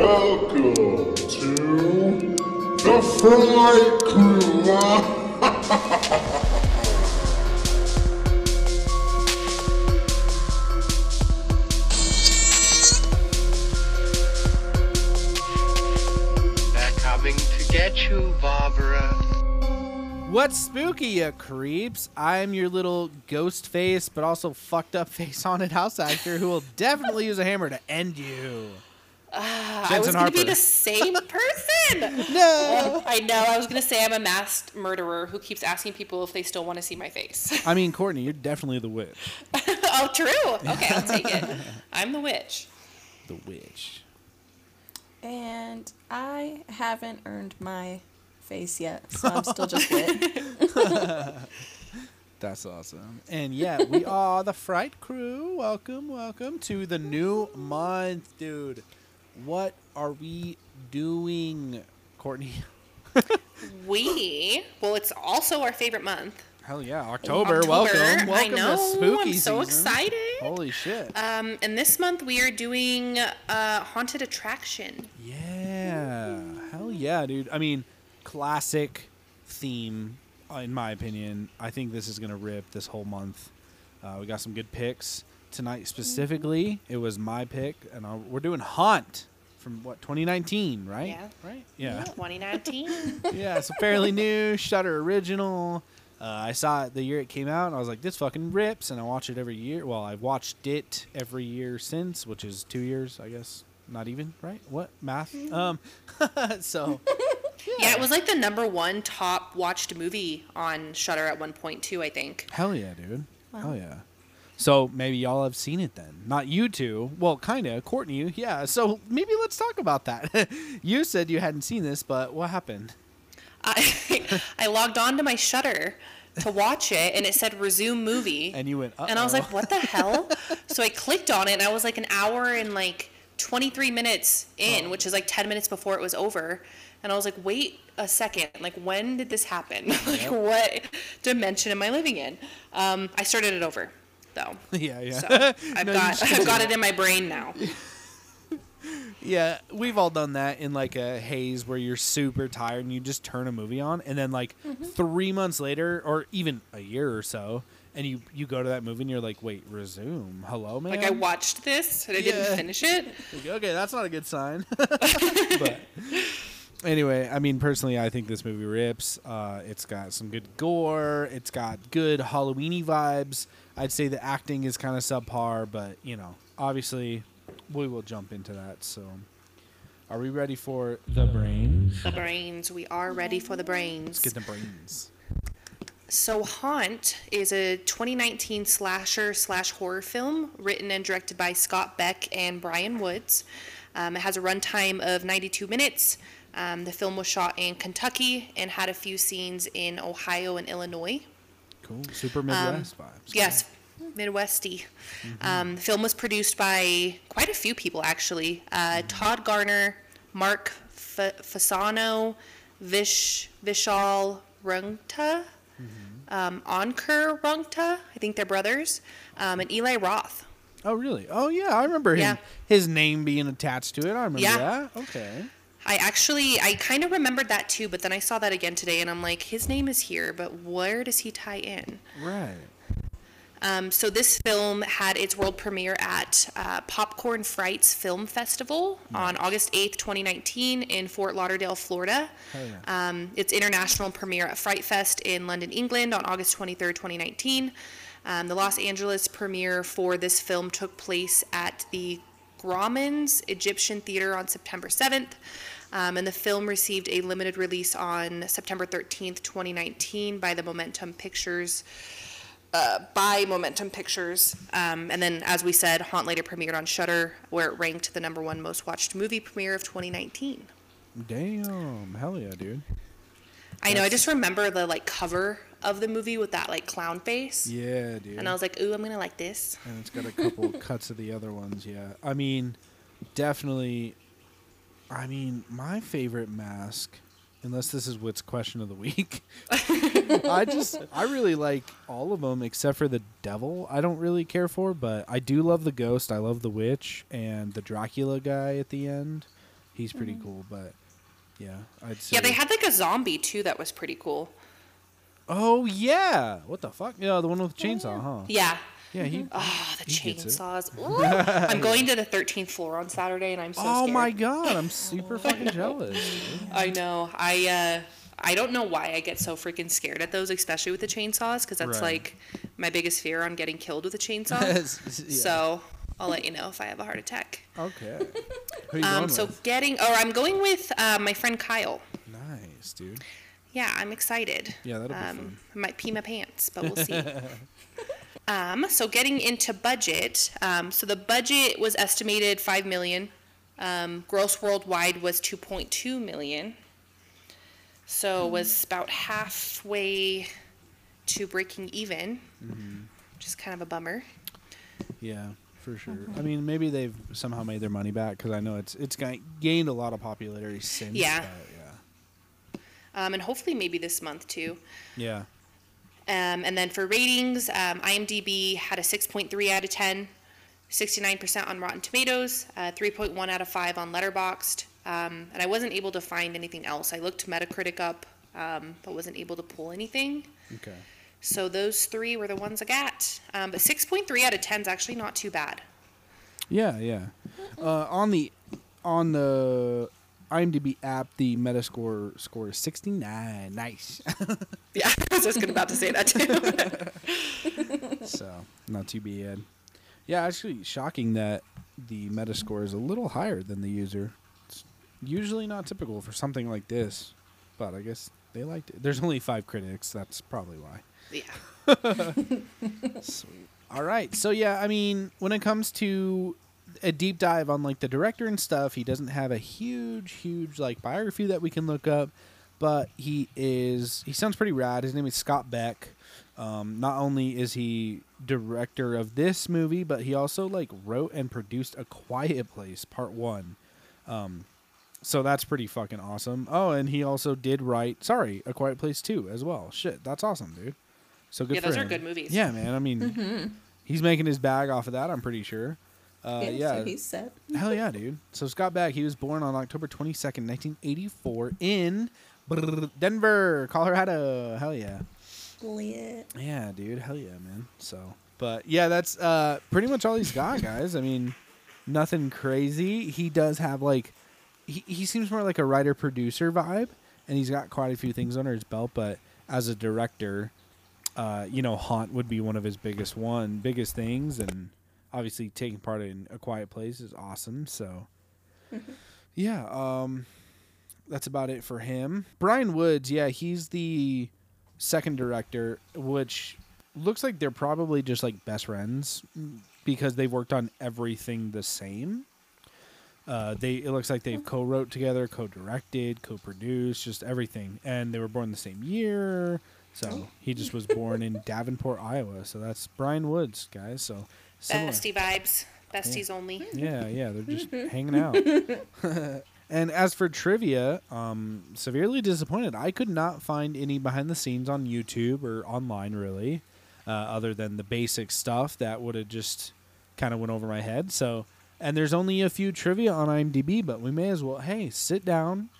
Welcome to the Fright Crew. They're coming to get you, Barbara. What's spooky, you creeps? I'm your little ghost face, but also fucked up face haunted house actor who will definitely use a hammer to end you. Ah, I was going to be the same person. No. I know. I was going to say I'm a masked murderer who keeps asking people if they still want to see my face. I mean, Courtney, you're definitely the witch. oh, true. Okay, I'll take it. I'm the witch. The witch. And I haven't earned my face yet, so I'm still just lit. That's awesome. And yeah, we are the Fright Crew. Welcome, welcome to the new month, dude. What are we doing, Courtney? We, well, it's also our favorite month. Hell yeah, October. October. Welcome, welcome I know. to spooky I'm so season. excited. Holy shit. Um, and this month we are doing uh, haunted attraction. Yeah. Hell yeah, dude. I mean, classic theme, uh, in my opinion. I think this is going to rip this whole month. Uh, we got some good picks. Tonight, specifically, it was my pick, and uh, we're doing Haunt from what, 2019, right? Yeah. Right? Yeah. 2019. yeah, it's a fairly new Shudder original. Uh, I saw it the year it came out, and I was like, "This fucking rips!" And I watch it every year. Well, I've watched it every year since, which is two years, I guess. Not even right? What math? Um, so yeah, it was like the number one top watched movie on Shudder at one point too. I think. hell yeah, dude. Hell yeah. So maybe y'all have seen it then. Not you two. Well, kind of. Courtney, yeah. So maybe let's talk about that. you said you hadn't seen this, but what happened? I I logged on to my Shudder to watch it, and it said resume movie. And you went, And I was like, what the hell? so I clicked on it, and I was like an hour and like 23 minutes in, Oh. which is like 10 minutes before it was over. And I was like, wait a second. Like, when did this happen? like, Yep. what dimension am I living in? Um, I started it over, though. yeah, yeah. So I've No, got. I've got it in my brain now. Yeah, we've all done that in like a haze where you're super tired and you just turn a movie on, and then like Mm-hmm. three months later, or even a year or so, and you you go to that movie and you're like, wait, resume, hello, man. Like, I watched this and I Yeah. didn't finish it. Okay, that's not a good sign. but anyway, I mean, personally, I think this movie rips. Uh, it's got some good gore. It's got good Halloweeny vibes. I'd say the acting is kind of subpar, but you know, obviously, we will jump into that. So, are we ready for the brains? The brains. We are ready for the brains. Let's get the brains. So Haunt is a 2019 slasher slash horror film written and directed by Scott Beck and Brian Woods. Um, it has a runtime of 92 minutes. Um, the film was shot in Kentucky and had a few scenes in Ohio and Illinois. Cool. Super Midwest vibes. Um, Yes, Midwesty. Um, the film was produced by quite a few people, actually. Uh, Todd Garner, Mark F- Fasano, Vish Vishal Rungta, um, Ankur Rungta, I think they're brothers, um, and Eli Roth. Oh, really? Oh, yeah. I remember him. Yeah. His name being attached to it. I remember Yeah. that. Okay. I actually, I kind of remembered that too, but then I saw that again today, and I'm like, his name is here, but where does he tie in? Right. Um, so this film had its world premiere at uh, Popcorn Frights Film Festival on August 8th, 2019 in Fort Lauderdale, Florida. Hell yeah. Um, its international premiere at Fright Fest in London, England on August 23rd, 2019. Um, the Los Angeles premiere for this film took place at the Grauman's Egyptian Theater on September 7th. Um, and the film received a limited release on September 13th, 2019 by the Momentum Pictures uh, by Momentum Pictures. Um, and then, as we said, Haunt later premiered on Shudder, where it ranked the number one most watched movie premiere of 2019. Damn. Hell yeah, dude. I know. I just remember the like cover of the movie with that like clown face, Yeah, dude. and I was like, "Ooh, I'm gonna like this." and it's got a couple cuts of the other ones. Yeah, I mean, definitely. I mean, my favorite mask, unless this is Wit's question of the week. I just, I really like all of them except for the devil. I don't really care for, but I do love the ghost. I love the witch and the Dracula guy at the end. He's pretty Mm-hmm. cool. But yeah, I'd say. Yeah, they had like a zombie too that was pretty cool. Oh yeah, what the fuck? Yeah, the one with the chainsaw, huh? Yeah. Yeah, he. Oh, the He gets it. chainsaws. Ooh. I'm going to the 13th floor on Saturday, and I'm so oh scared. my god, I'm super fucking jealous. I know. I uh, I don't know why I get so freaking scared at those, especially with the chainsaws, because that's Right. like my biggest fear on getting killed with a chainsaw. Yeah. So I'll let you know if I have a heart attack. Okay. Who you Um, going so with? getting, or I'm going with uh, my friend Kyle. Nice, dude. Yeah, I'm excited. Yeah, that'll be um, fun. I might pee my pants, but we'll see. Um, so getting into budget, um, so the budget was estimated five million. Um, gross worldwide was 2.2 million. So it was about halfway to breaking even, Mm-hmm. which is kind of a bummer. Yeah, for sure. I mean, maybe they've somehow made their money back because I know it's it's gained a lot of popularity since. Yeah. yeah. Um, and hopefully maybe this month too. Yeah. Um, and then for ratings, um, IMDb had a 6.3 out of 10, 69% on Rotten Tomatoes, uh, 3.1 out of 5 on Letterboxd. Um, and I wasn't able to find anything else. I looked Metacritic up, um, but wasn't able to pull anything. Okay. So those three were the ones I got. Um, but 6.3 out of 10 is actually not too bad. Yeah, yeah. Uh, on the on the IMDb app, the Metascore score is sixty nine. Nice. Yeah, I was just about to say that too. so not too bad. Yeah, actually shocking that the Metascore is a little higher than the user. It's usually not typical for something like this, but I guess they liked it. There's only five critics. That's probably why. yeah. Sweet. All right. So yeah, I mean, when it comes to a deep dive on like the director and stuff, he doesn't have a huge, huge like biography that we can look up, but he is he sounds pretty rad. His name is Scott Beck. Um, not only is he director of this movie, but he also like wrote and produced A Quiet Place Part One. Um, so that's pretty fucking awesome. Oh, and he also did write sorry, A Quiet Place Two as well. Shit, that's awesome, dude. So good Yeah, for those are good movies. Yeah, man. I mean, he's making his bag off of that. I'm pretty sure. Uh, yeah, yeah. so he's set. Hell yeah, dude. So Scott Beck, he was born on October 22nd, 1984, in Denver, Colorado. Hell yeah. Lit. Yeah, dude. Hell yeah, man. So, but yeah, that's uh, pretty much all he's got, guys. I mean, nothing crazy. He does have like, he, he seems more like a writer producer vibe, and he's got quite a few things under his belt. But as a director, uh, you know, Haunt would be one of his biggest one, biggest things, and obviously taking part in A Quiet Place is awesome. So, yeah, um, that's about it for him. Brian Woods, yeah, he's the second director, which looks like they're probably just like best friends mm, because they've worked on everything the same. Uh, they it looks like they've co-wrote together, co-directed, co-produced, just everything, and they were born the same year. So he just was born in Davenport, Iowa. So that's Brian Woods, guys. So similar. Bestie vibes. Besties only. Yeah, yeah, they're just hanging out. and as for trivia, um, severely disappointed. I could not find any behind the scenes on YouTube or online really, uh, other than the basic stuff that would have just kind of went over my head. So, and there's only a few trivia on IMDb, but we may as well. Hey, sit down.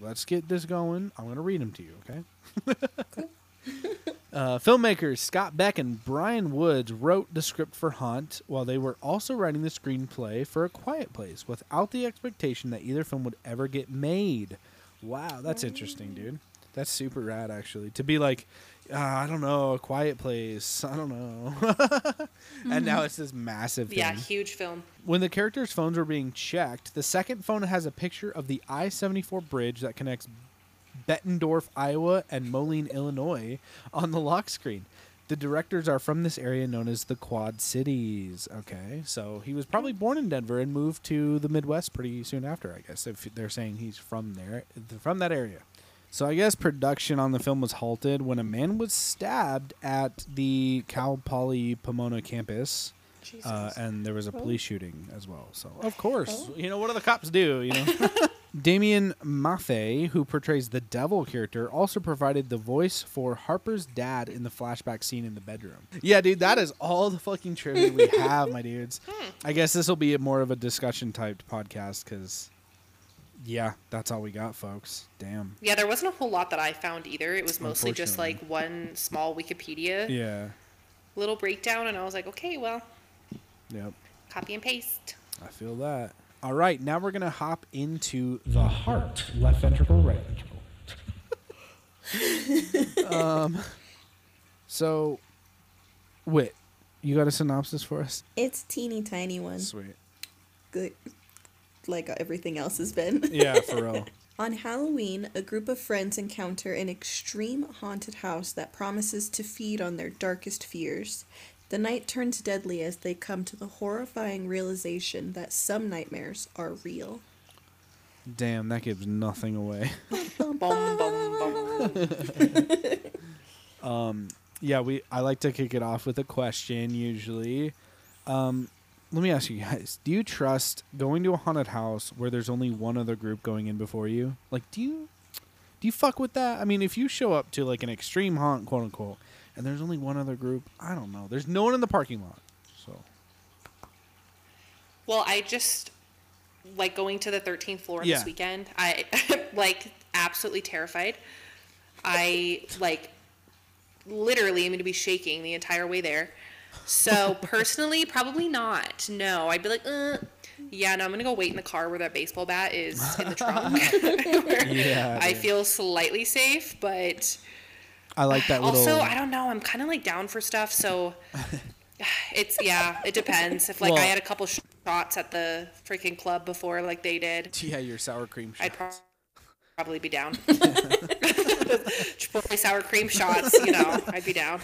Let's get this going. I'm gonna read them to you, okay? Uh, filmmakers Scott Beck and Brian Woods wrote the script for Haunt while they were also writing the screenplay for A Quiet Place without the expectation that either film would ever get made. Wow, that's interesting, dude. That's super rad, actually. To be like, uh, I don't know, A Quiet Place, I don't know. and now it's this massive thing. Yeah, huge film. When the characters' phones were being checked, the second phone has a picture of the I 74 bridge that connects Bettendorf, Iowa, and Moline, Illinois on the lock screen. The directors are from this area known as the Quad Cities. Okay, so he was probably born in Denver and moved to the Midwest pretty soon after, I guess, if they're saying he's from there, from that area. So I guess production on the film was halted when a man was stabbed at the Cal Poly Pomona campus. Uh, and there was a police shooting as well. So of course, you know what do the cops do? You know. Damien Maffei, who portrays the devil character, also provided the voice for Harper's dad in the flashback scene in the bedroom. Yeah, dude, that is all the fucking trivia we have, my dudes. I guess this will be more of a discussion typed podcast because yeah, that's all we got, folks. Damn. Yeah, there wasn't a whole lot that I found either. It was mostly just like one small Wikipedia Yeah. little breakdown, and I was like, okay, well, Yep. copy and paste. I feel that. All right, now we're gonna hop into the heart, left ventricle, right ventricle. um, so, Wit, you got a synopsis for us? It's teeny tiny one. Sweet. Good, like everything else has been. Yeah, for real. On Halloween, a group of friends encounter an extreme haunted house that promises to feed on their darkest fears. The night turns deadly as they come to the horrifying realization that some nightmares are real. Damn, that gives nothing away. Boom, boom, boom. yeah, we. I like to kick it off with a question usually. Um, let me ask you guys: Do you trust going to a haunted house where there's only one other group going in before you? Like, do you do you fuck with that? I mean, if you show up to like an extreme haunt, quote unquote, and there's only one other group, I don't know. There's no one in the parking lot, so Well, I just like going to the 13th floor Yeah. this weekend. I like absolutely terrified. I like literally am going to be shaking the entire way there. So personally, probably not. No, I'd be like, uh, yeah, no, I'm gonna go wait in the car where that baseball bat is in the trunk. Yeah, I feel slightly safe, but I like that little. also I don't know. I'm kind of like down for stuff, so it's yeah. It depends. If like Well- I had a couple shots at the freaking club before, like they did, yeah, your sour cream. Shots. I'd pro- probably be down. Chipotle sour cream shots, you know, I'd be down.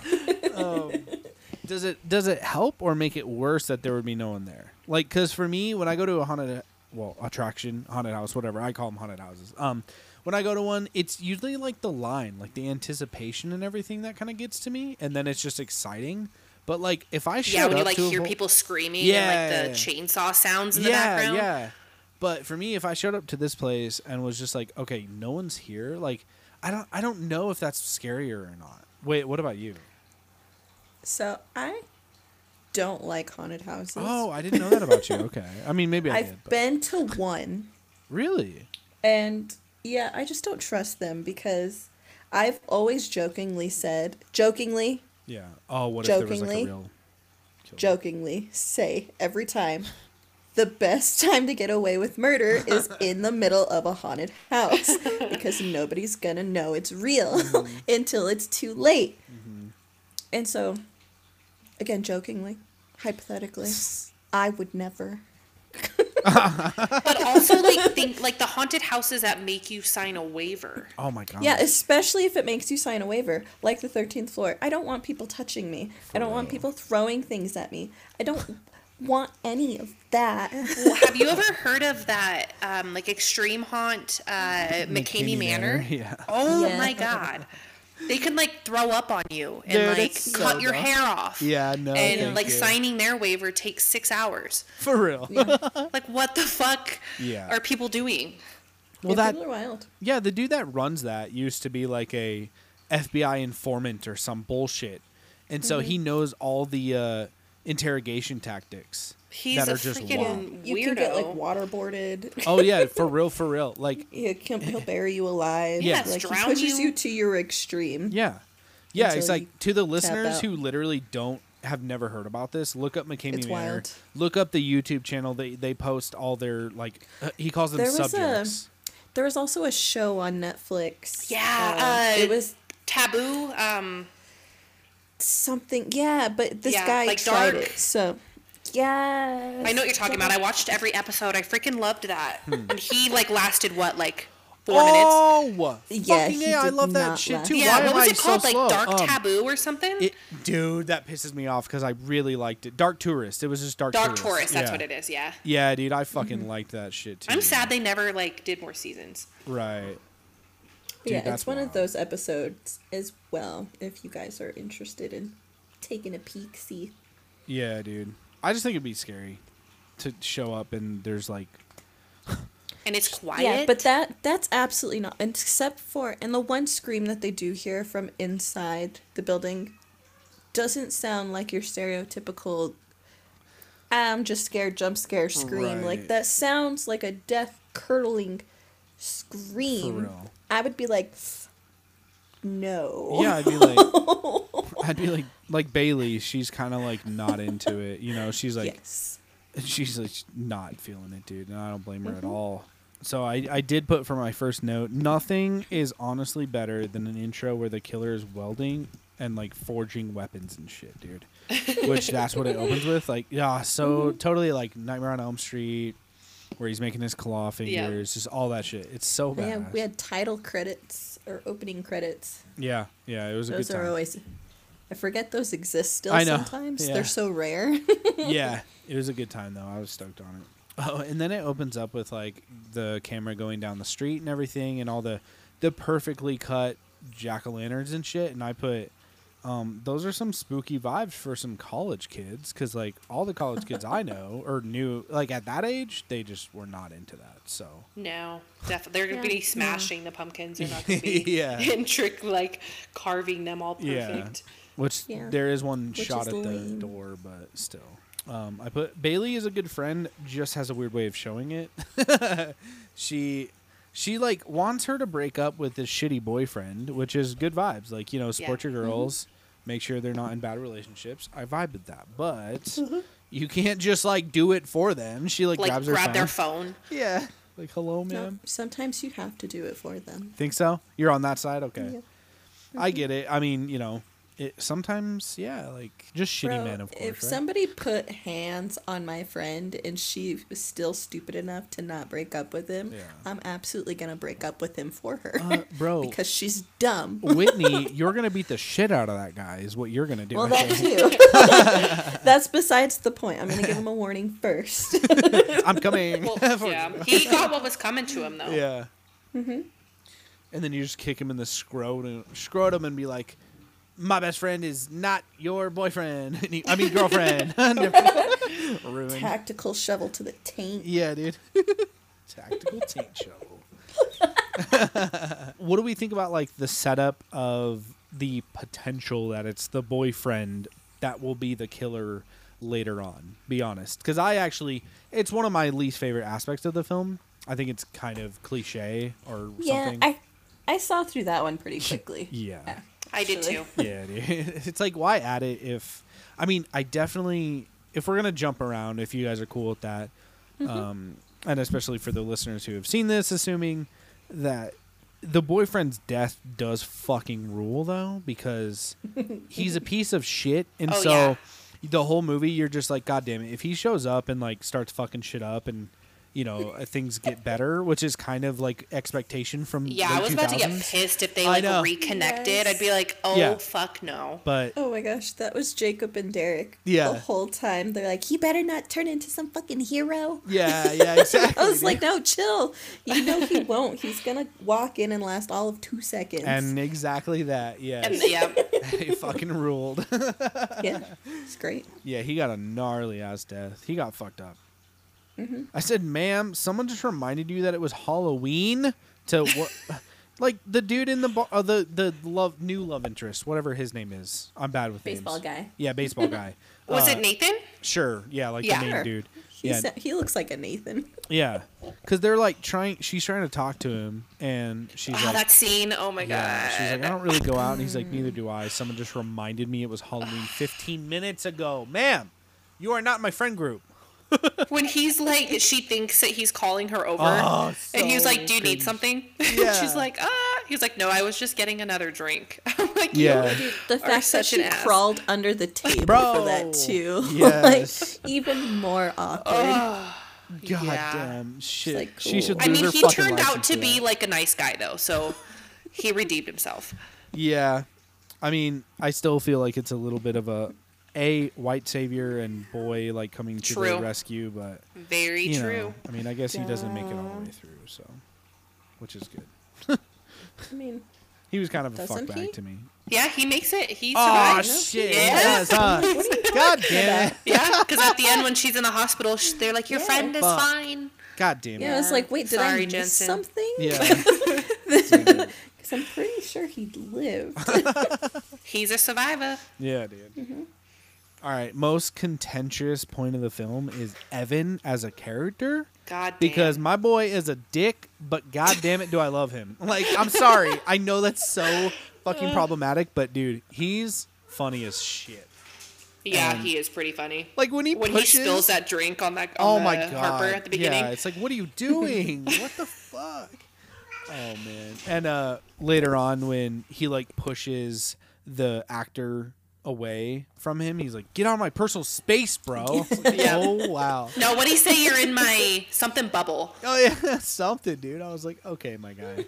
does it does it help or make it worse that there would be no one there? Like, because for me, when I go to a haunted, well, attraction, haunted house, whatever I call them, haunted houses. Um, when I go to one, it's usually like the line, like the anticipation and everything that kind of gets to me, and then it's just exciting. But like, if I showed Yeah, when you up like to a hear whole- people screaming Yeah. and like the chainsaw sounds in the yeah, background. yeah. But for me, if I showed up to this place and was just like, okay, no one's here, like, I don't, I don't know if that's scarier or not. Wait, what about you? So I don't like haunted houses. Oh, I didn't know that about you. Okay, I mean, maybe I I've did. But been to one. really? And yeah, I just don't trust them because I've always jokingly said, jokingly, Yeah. Oh, what if there was like Jokingly. a real? killer? jokingly say every time, the best time to get away with murder is in the middle of a haunted house because nobody's gonna know it's real Mm-hmm. until it's too late. And so, again, jokingly, hypothetically, I would never. But also like think like the haunted houses that make you sign a waiver. Oh my god. Yeah, especially if it makes you sign a waiver, like the 13th floor. I don't want people touching me. I don't want people throwing things at me. I don't want any of that. Well, have you ever heard of that um, like extreme haunt uh, McKamey, Manor? Yeah. Oh Yeah. my god. They could like throw up on you and Dude, like it's cut so your hair off. Yeah. No. and thank like you. signing their waiver takes six hours. for real. Like what the fuck Yeah. are people doing? well, Yeah, that people are wild. yeah, the dude that runs that used to be like a FBI informant or some bullshit, and so Mm-hmm. he knows all the uh, interrogation tactics He's that a are just freaking wild. You can get like waterboarded. Oh yeah, for real, for real. Like He can, he'll bury you alive. Yeah, like he pushes you. you to your extreme. Yeah. Yeah, it's like to the listeners who literally don't have never heard about this, look up McKamey It's Manor. wild. Look up the YouTube channel. They they post all their like uh, he calls them There was a- subjects. There was also a show on Netflix. Yeah, um, uh, it was Taboo. Um, something. Yeah, but this Yeah, guy like tried dark. it. So, yeah. I know what you're talking about. I watched every episode. I freaking loved that. Hmm. And he like lasted what like four minutes. Oh, Yeah, fucking yeah! I love that shit last. too. Yeah, Why what was I it called? so like slow? Dark Um, Taboo or something? It, dude, that pisses me off because I really liked it. Dark Tourist. It was just Dark, Dark Tourist. Taurus. That's yeah. what it is. Yeah. Yeah, dude, I fucking liked that shit too. I'm sad they never like did more seasons. Right. Yeah, Dude, that's it's one wild. of those episodes as well. If you guys are interested in taking a peek, see. Yeah, dude. I just think it'd be scary to show up and there's like And it's quiet. Yeah, but that that's absolutely not. Except for and the one scream that they do hear from inside the building doesn't sound like your stereotypical I'm just scared jump scare scream. Right. Like that sounds like a death curdling scream, real. I would be like, no. Yeah, I'd be like, I'd be like, like Bailey. She's kind of like not into it. You know, she's like, yes. she's like not feeling it, dude, and I don't blame her Mm-hmm. at all. So I, I did put for my first note. Nothing is honestly better than an intro where the killer is welding and like forging weapons and shit, dude. Which that's what it opens with. Like, yeah, so Mm-hmm. totally like Nightmare on Elm Street, where he's making his claw figures, just all that shit. It's so Yeah, bad. we had title credits or opening credits. yeah, yeah, it was a good time. Those are time. always. I forget those exist still I know, sometimes. yeah. They're so rare. yeah, it was a good time though. I was stoked on it. Oh, and then it opens up with like the camera going down the street and everything, and all the the perfectly cut jack o' lanterns and shit. And I put um, those are some spooky vibes for some college kids, because like all the college kids I know or knew, like at that age, they just were not into that. So No, definitely. They're going to Yeah, be smashing the pumpkins. They're not going to be Yeah. and trick, like carving them all Yeah. Which Yeah. there is one Which shot is at the door, but still. Um, I put Bailey is a good friend, just has a weird way of showing it. she she like wants her to break up with this shitty boyfriend, which is good vibes. Like, you know, support Yeah. your girls, make sure they're not in bad relationships. I vibe with that. But Mm-hmm. you can't just like do it for them. She like, Like grabs her grab phone. their phone. Yeah. Like, hello, No, ma'am. sometimes you have to do it for them. Think so? You're on that side? Okay. Yeah. I get it. I mean, you know, it sometimes, yeah, like just shitty Bro, men, of course. if right? somebody put hands on my friend and she was still stupid enough to not break up with him, Yeah. I'm absolutely gonna break up with him for her. Uh, bro, because she's dumb. Whitney, you're gonna beat the shit out of that guy. Is what you're gonna do. Well, that too. That's besides the point. I'm gonna give him a warning first. I'm coming. Well, yeah. He got what was coming to him, though. yeah. And then you just kick him in the scrotum, scrotum, and be like, "My best friend is not your boyfriend. I mean girlfriend." Ruined. Tactical shovel to the taint. Yeah, dude. Tactical taint shovel. what do we think about like the setup of the potential that it's the boyfriend that will be the killer later on? Be honest, because I actually it's one of my least favorite aspects of the film. I think it's kind of cliche or Yeah, something. I I saw through that one pretty quickly. yeah. I did too. Yeah, dude. It's like why add it if I mean I definitely if we're gonna jump around, if you guys are cool with that, um, and especially for the listeners who have seen this, assuming that the boyfriend's death does fucking rule though, because he's a piece of shit, and Oh, so yeah. the whole movie you're just like, God damn it, if he shows up and like starts fucking shit up and you know uh, things get better, which is kind of like expectation from Yeah, late I was about to get pissed if they like reconnected. Yes. I'd be like, oh Yeah. fuck no. but Oh my gosh, that was Jacob and Derek. Yeah. The whole time they're like, he better not turn into some fucking hero. yeah, yeah, exactly. I was like, no, chill. You know he won't. He's gonna walk in and last all of two seconds. And exactly that, yeah. And yeah, he fucking ruled. yeah, it's great. yeah, he got a gnarly ass death. He got fucked up. Mm-hmm. I said, ma'am, someone just reminded you that it was Halloween to what? like the dude in the bar, uh, the the love new love interest, whatever his name is. I'm bad with Baseball names. guy. Yeah, baseball guy. was Uh, it Nathan? Sure. Yeah, like Yeah. the main Sure. dude. He, Yeah, sa- he looks like a Nathan. yeah. Because they're like trying. She's trying to talk to him, and she's Oh, like, that scene. Oh my Yeah, god. she's like, I don't really go out, and he's like, neither do I. Someone just reminded me it was Halloween 15 minutes ago, ma'am. You are not my friend group. when he's like, she thinks that he's calling her over, Oh, and he's like, "Do you need something?" Yeah. she's like, "Ah." He's like, "No, I was just getting another drink." I'm like, Yeah. "You The fact that she an ass." crawled under the table Bro. for that too. Yes. like even more awkward. God Yeah. damn shit. like, She should cool. I mean, her he turned out to be that. like a nice guy though, so he redeemed himself. Yeah. I mean, I still feel like it's a little bit of a a white savior and boy like coming to True. the rescue, but Very you true. know, I mean, I guess he doesn't make it all the way through, so which is good. I mean, He was kind of a Doesn't fuckbag he? to me. Yeah, he makes it. He Oh shit! Yeah. Yes, huh? God damn it! Yeah, because at the end when she's in the hospital, sh- they're like, "Your Yeah. friend is Fuck. fine." God damn it! yeah, I was like, wait, did I Sorry, miss Jensen. something? Yeah. Because I'm pretty sure he lived. He's a survivor. Yeah, dude. Mm-hmm. All right, most contentious point of the film is Evan as a character God damn. because my boy is a dick, but god damn it, do I love him. Like, I'm sorry. I know that's so fucking problematic, but dude, he's funny as shit. yeah, and- he is pretty funny. Like when he when pushes, he spills that drink on that on Oh the my god! Harper at the beginning. Yeah, it's like, what are you doing? what the fuck? Oh man! And uh, later on, when he like pushes the actor away from him, he's like, "Get out of my personal space, bro!" Like, Yeah. Oh wow! No, what do you say? You're in my something bubble. Oh yeah, something, dude. I was like, okay, my guy,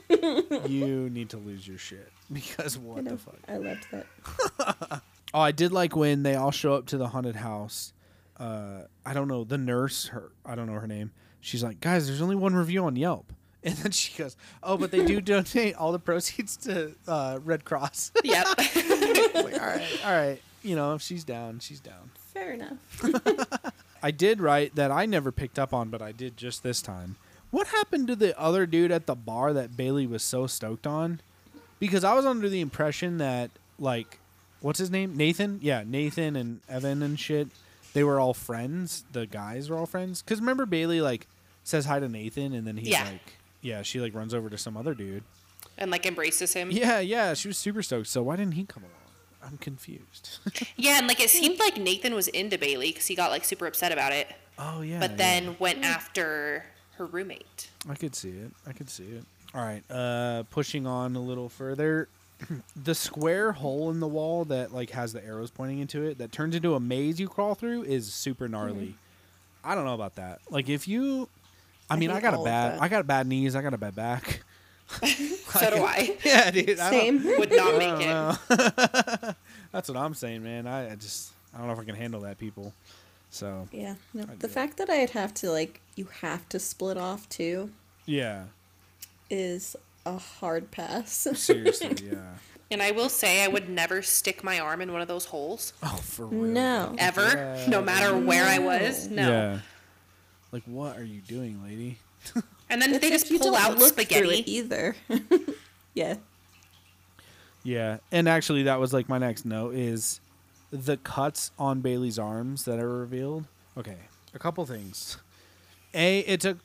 you need to lose your shit because I what know. the fuck? I loved that. Oh, I did like when they all show up to the haunted house. Uh, I don't know the nurse. Her, I don't know her name. She's like, guys, there's only one review on Yelp, and then she goes, oh, but they do donate all the proceeds to uh, Red Cross. Yep. like, all right, all right. You know, if she's down, she's down. Fair enough. I did write that I never picked up on, but I did just this time. What happened to the other dude at the bar that Bailey was so stoked on? Because I was under the impression that like, what's his name? Nathan? Yeah, Nathan and Evan and shit. They were all friends. The guys were all friends. Because remember Bailey like says hi to Nathan, and then he's Yeah. like, yeah, she like runs over to some other dude. and like embraces him. Yeah, yeah, she was super stoked. So why didn't he come along? I'm confused. Yeah, and like it seemed like Nathan was into Bailey because he got like super upset about it, oh yeah. but yeah. then went after her roommate. I could see it. I could see it. All right. Uh, pushing on a little further, the square hole in the wall that like has the arrows pointing into it that turns into a maze you crawl through is super gnarly. I don't know about that. Like if you, I I mean, I, hate got a bad. I got bad knees, I got a bad back. So do I. Yeah, dude. I Same. Would not make it. That's what I'm saying, man. I, I just, I don't know if I can handle that, people. So Yeah. No. The do. fact that I'd have to like you have to split off too yeah, is a hard pass. seriously, yeah. And I will say, I would never stick my arm in one of those holes Oh, for real. No. ever, Yeah. no matter where I was. No. Yeah. Like, what are you doing, lady? And then It's they just pull don't out look spaghetti. it either. yeah. Yeah, and actually, that was like my next note is the cuts on Bailey's arms that are revealed. Okay, a couple things. A, it took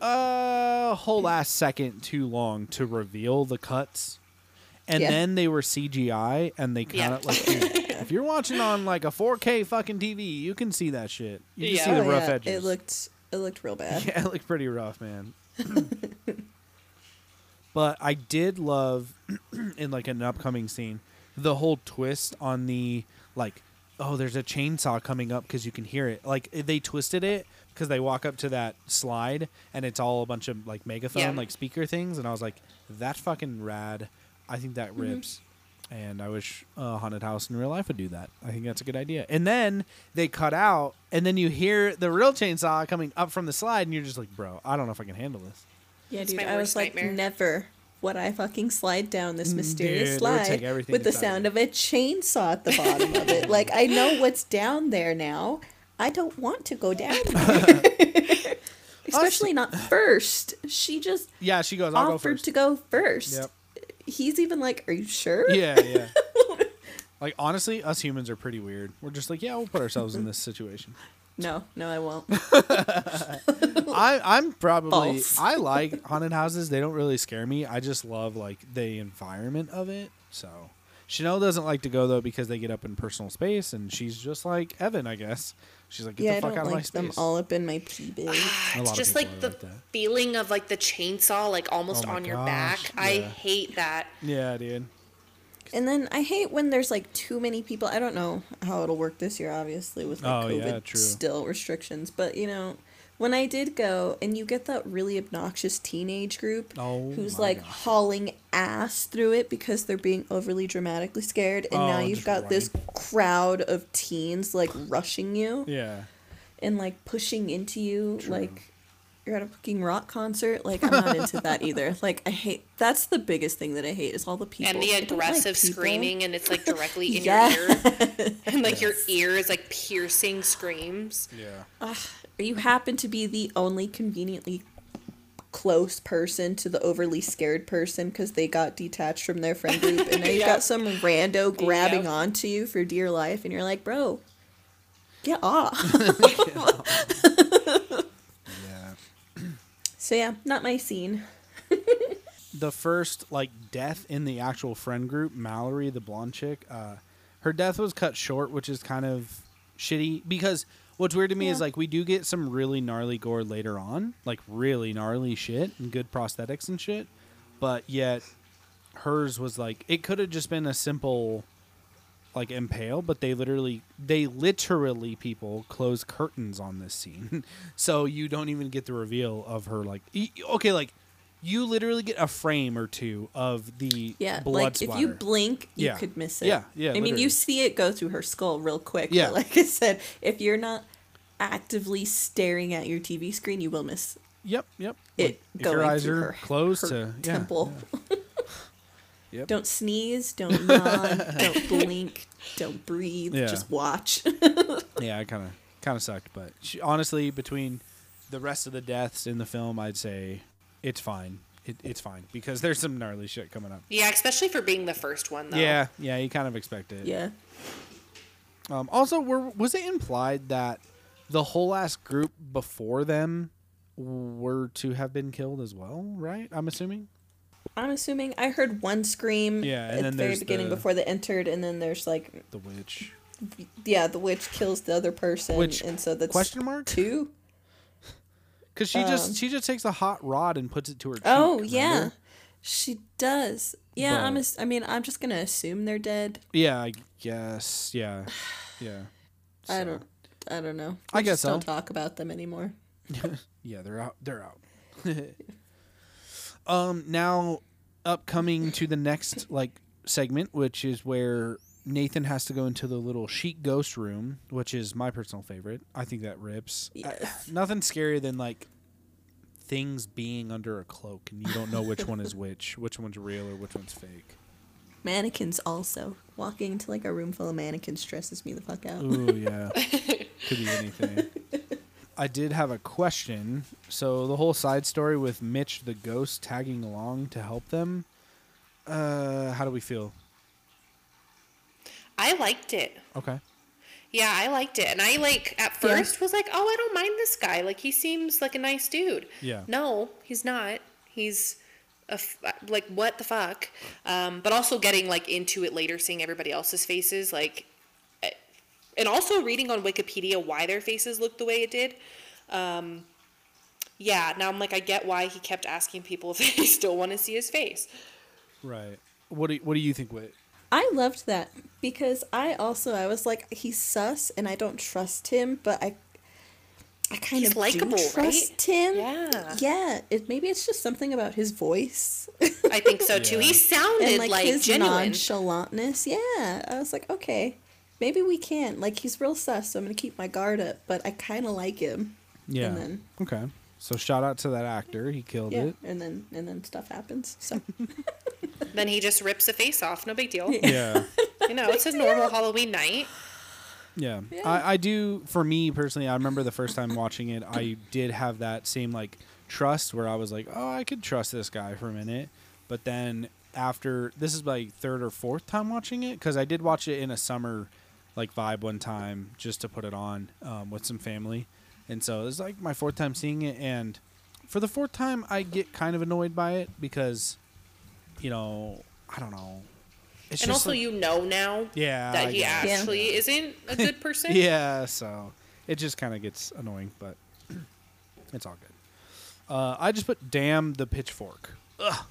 a whole last second too long to reveal the cuts, and Yeah. then they were CGI, and they kind of Yeah. like. dude, if you're watching on like a 4K fucking TV, you can see that shit. You can Yeah. see the Oh, rough yeah. edges. It looked it looked real bad. Yeah, it looked pretty rough, man. but I did love in like an upcoming scene the whole twist on the like oh there's a chainsaw coming up because you can hear it like eh, they twisted it because they walk up to that slide and it's all a bunch of like megaphone Yeah. like speaker things and I was like that's fucking rad I think that mm-hmm. rips and I wish a haunted house in real life would do that. I think that's a good idea. And then they cut out, and then you hear the real chainsaw coming up from the slide, and you're just like, bro, I don't know if I can handle this. Yeah, dude. I was like, nightmare. never would I fucking slide down this Mm, mysterious dude, it would take slide with the sound of of a chainsaw at the bottom of it. Like I know what's down there now. I don't want to go down there. Especially not first. She just Yeah, she goes, I'll go offered first. to go first. Yep. He's even like, "Are you sure?" Yeah, yeah. like honestly, us humans are pretty weird. We're just like, yeah, we'll put ourselves in this situation. No, no, I won't. I, I'm probably False. I like haunted houses. They don't really scare me. I just love like the environment of it. So Chanel doesn't like to go though because they get up in personal space, and she's just like Evan, I guess. She's like, get yeah, the I fuck don't out of my like them all up in my pee bag. A It's just like the like feeling of like the chainsaw, like almost Oh my on your gosh, back. I hate that. yeah, dude. And then I hate when there's like too many people. I don't know how it'll work this year, obviously, with like Oh, COVID yeah, true. still restrictions. But you know, when I did go, and you get that really obnoxious teenage group Oh who's like gosh. hauling ass through it because they're being overly dramatically scared, and oh, now Oh, you've just got this crowd of teens like rushing you Yeah. and like pushing into you, True. like. You're at a fucking rock concert, like I'm not into that either. Like I hate. That's the biggest thing that I hate is all the people and the I don't like aggressive screaming, and it's like directly in Yeah. your ear, and like your ear is like piercing screams. Yeah. or you happen to be the only conveniently close person to the overly scared person because they got detached from their friend group and now you've Yeah. got some rando grabbing Yep. onto you for dear life and you're like bro Get off. Yeah. so yeah, not my scene. the first like death in the actual friend group, Mallory, the blonde chick, uh, her death was cut short, which is kind of shitty because what's weird to me is like we do get some really gnarly gore later on, like really gnarly shit and good prosthetics and shit, but yet hers was like it could have just been a simple like impale, but they literally they literally people close curtains on this scene, so you don't even get the reveal of her like e- okay like. You literally get a frame or two of the Yeah, blood like if you blink, you Yeah. could miss it. Yeah, yeah, I mean, you see it go through her skull real quick. Yeah. But like I said, if you're not actively staring at your TV screen, you will miss Yep, yep. it Like, going your eyes through her, closed her to yeah, temple. Yep. Don't sneeze. Don't yawn. don't blink. Don't breathe. Yeah. Just watch. Yeah, I kind of kind of sucked, but she, honestly, between the rest of the deaths in the film, I'd say it's fine. It, it's fine because there's some gnarly shit coming up. Yeah, especially for being the first one, though. Yeah, yeah, you kind of expect it. yeah. Um, also, were was it implied that the whole last group before them were to have been killed as well? Right? I'm assuming. I'm assuming I heard one scream Yeah, and at then the very beginning the- before they entered, and then there's like, The witch. yeah, the witch kills the other person, Which and so that's question mark? two. Because she just Um, she just takes a hot rod and puts it to her. Cheek, oh cheek, yeah, remember? she does. Yeah, I'm. But- Ass- I mean, I'm just gonna assume they're dead. Yeah, I guess. Yeah, yeah. I don't. I don't know. I guess just don't so. talk about them anymore. Yeah, they're out. They're out. um, now upcoming to the next like segment, which is where Nathan has to go into the little sheet ghost room, which is my personal favorite. I think that rips. I- nothing scarier than like things being under a cloak and you don't know which one is which, which one's real or which one's fake. Mannequins also walking into like a room full of mannequins stresses me the fuck out. Ooh, yeah. Could be anything. I did have a question. So the whole side story with Mitch the ghost tagging along to help them. Uh, how do we feel? I liked it. Okay. Yeah, I liked it. And I, like, at Yeah. first was like, oh, I don't mind this guy. Like, he seems like a nice dude. Yeah. No, he's not. He's. A f- like what the fuck um, but also getting like into it later seeing everybody else's faces like eh, and also reading on wikipedia why their faces looked the way it did um, yeah now i'm like i get why he kept asking people if they still want to see his face Right. What do you, What do you think? Wit? I loved that because I also I was like he's sus and I don't trust him, but I I kind He's of likable, do right? trust him. Yeah. Yeah. It maybe it's just something about his voice i think so too Yeah. he sounded and like, like, his genuine nonchalantness. Yeah. I was like, okay, maybe we can. Like he's real sus, so I'm gonna keep my guard up. But I kind of like him. Yeah. And then Okay. So shout out to that actor. He killed yeah, it. and then and then stuff happens. So then he just rips a face off no big deal Yeah. you know it's a normal halloween night Yeah. I, I do for me personally, I remember the first time watching it, I did have that same like trust where I was like, Oh, I could trust this guy for a minute. But then after this is my third or fourth time watching it, because I did watch it in a summer like vibe one time just to put it on um, with some family. And so it was like my fourth time seeing it and for the fourth time I get kind of annoyed by it because you know, I don't know. It's and also like- you know now yeah, that I he guess. actually isn't a good person Yeah, so it just kind of gets annoying, but it's all good. Uh, I just put damn the pitchfork. Ugh.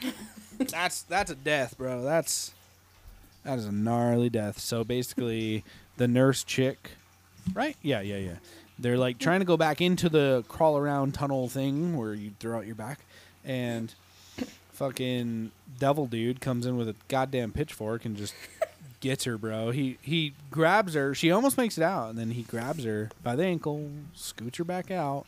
that's that's a death, bro. That's that is a gnarly death. So basically, the nurse chick, right? Yeah, yeah, yeah. They're like trying to go back into the crawl around tunnel thing where you throw out your back, and fucking devil dude comes in with a goddamn pitchfork and just gets her, bro. He he grabs her. She almost makes it out, and then he grabs her by the ankle, scoots her back out,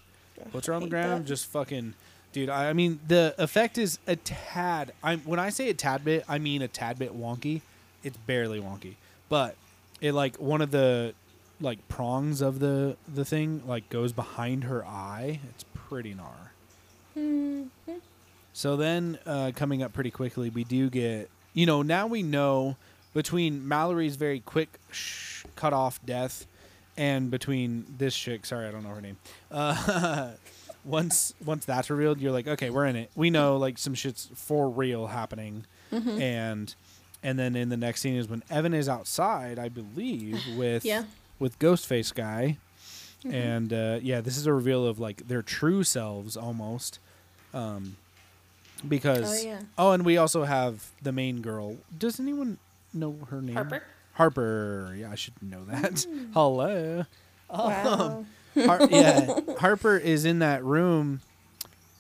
puts her on the ground, that. just fucking. Dude, I, I mean the effect is a tad. I'm when I say a tad bit, I mean a tad bit wonky. It's barely wonky, but it like one of the like prongs of the the thing like goes behind her eye. It's pretty gnar. Mm-hmm. So then, uh, coming up pretty quickly, we do get, you know, now we know between Mallory's very quick sh- cut off death and between this chick, sorry, I don't know her name. Uh, once once that's revealed, you're like, okay, we're in it. We know like some shit's for real happening, Mm-hmm. and and then in the next scene is when Evan is outside, I believe, with Yeah. with Ghostface guy, Mm-hmm. and uh, yeah, this is a reveal of like their true selves almost, um, because Oh, yeah. oh, and we also have the main girl. Does anyone know her name? Harper? Harper. Yeah, I should know that. Hello. Wow. Har- yeah, Harper is in that room,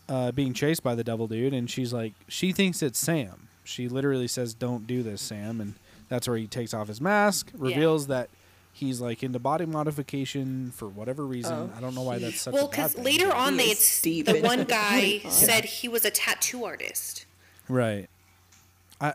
uh, being chased by the devil dude, and she's like, she thinks it's Sam. She literally says, "Don't do this, Sam," and that's where he takes off his mask, reveals that he's like into body modification for whatever reason. Oh. I don't know why that's such Well, a bad because thing. later on, they is it's, the into one guy my God. said he was a tattoo artist. Right. I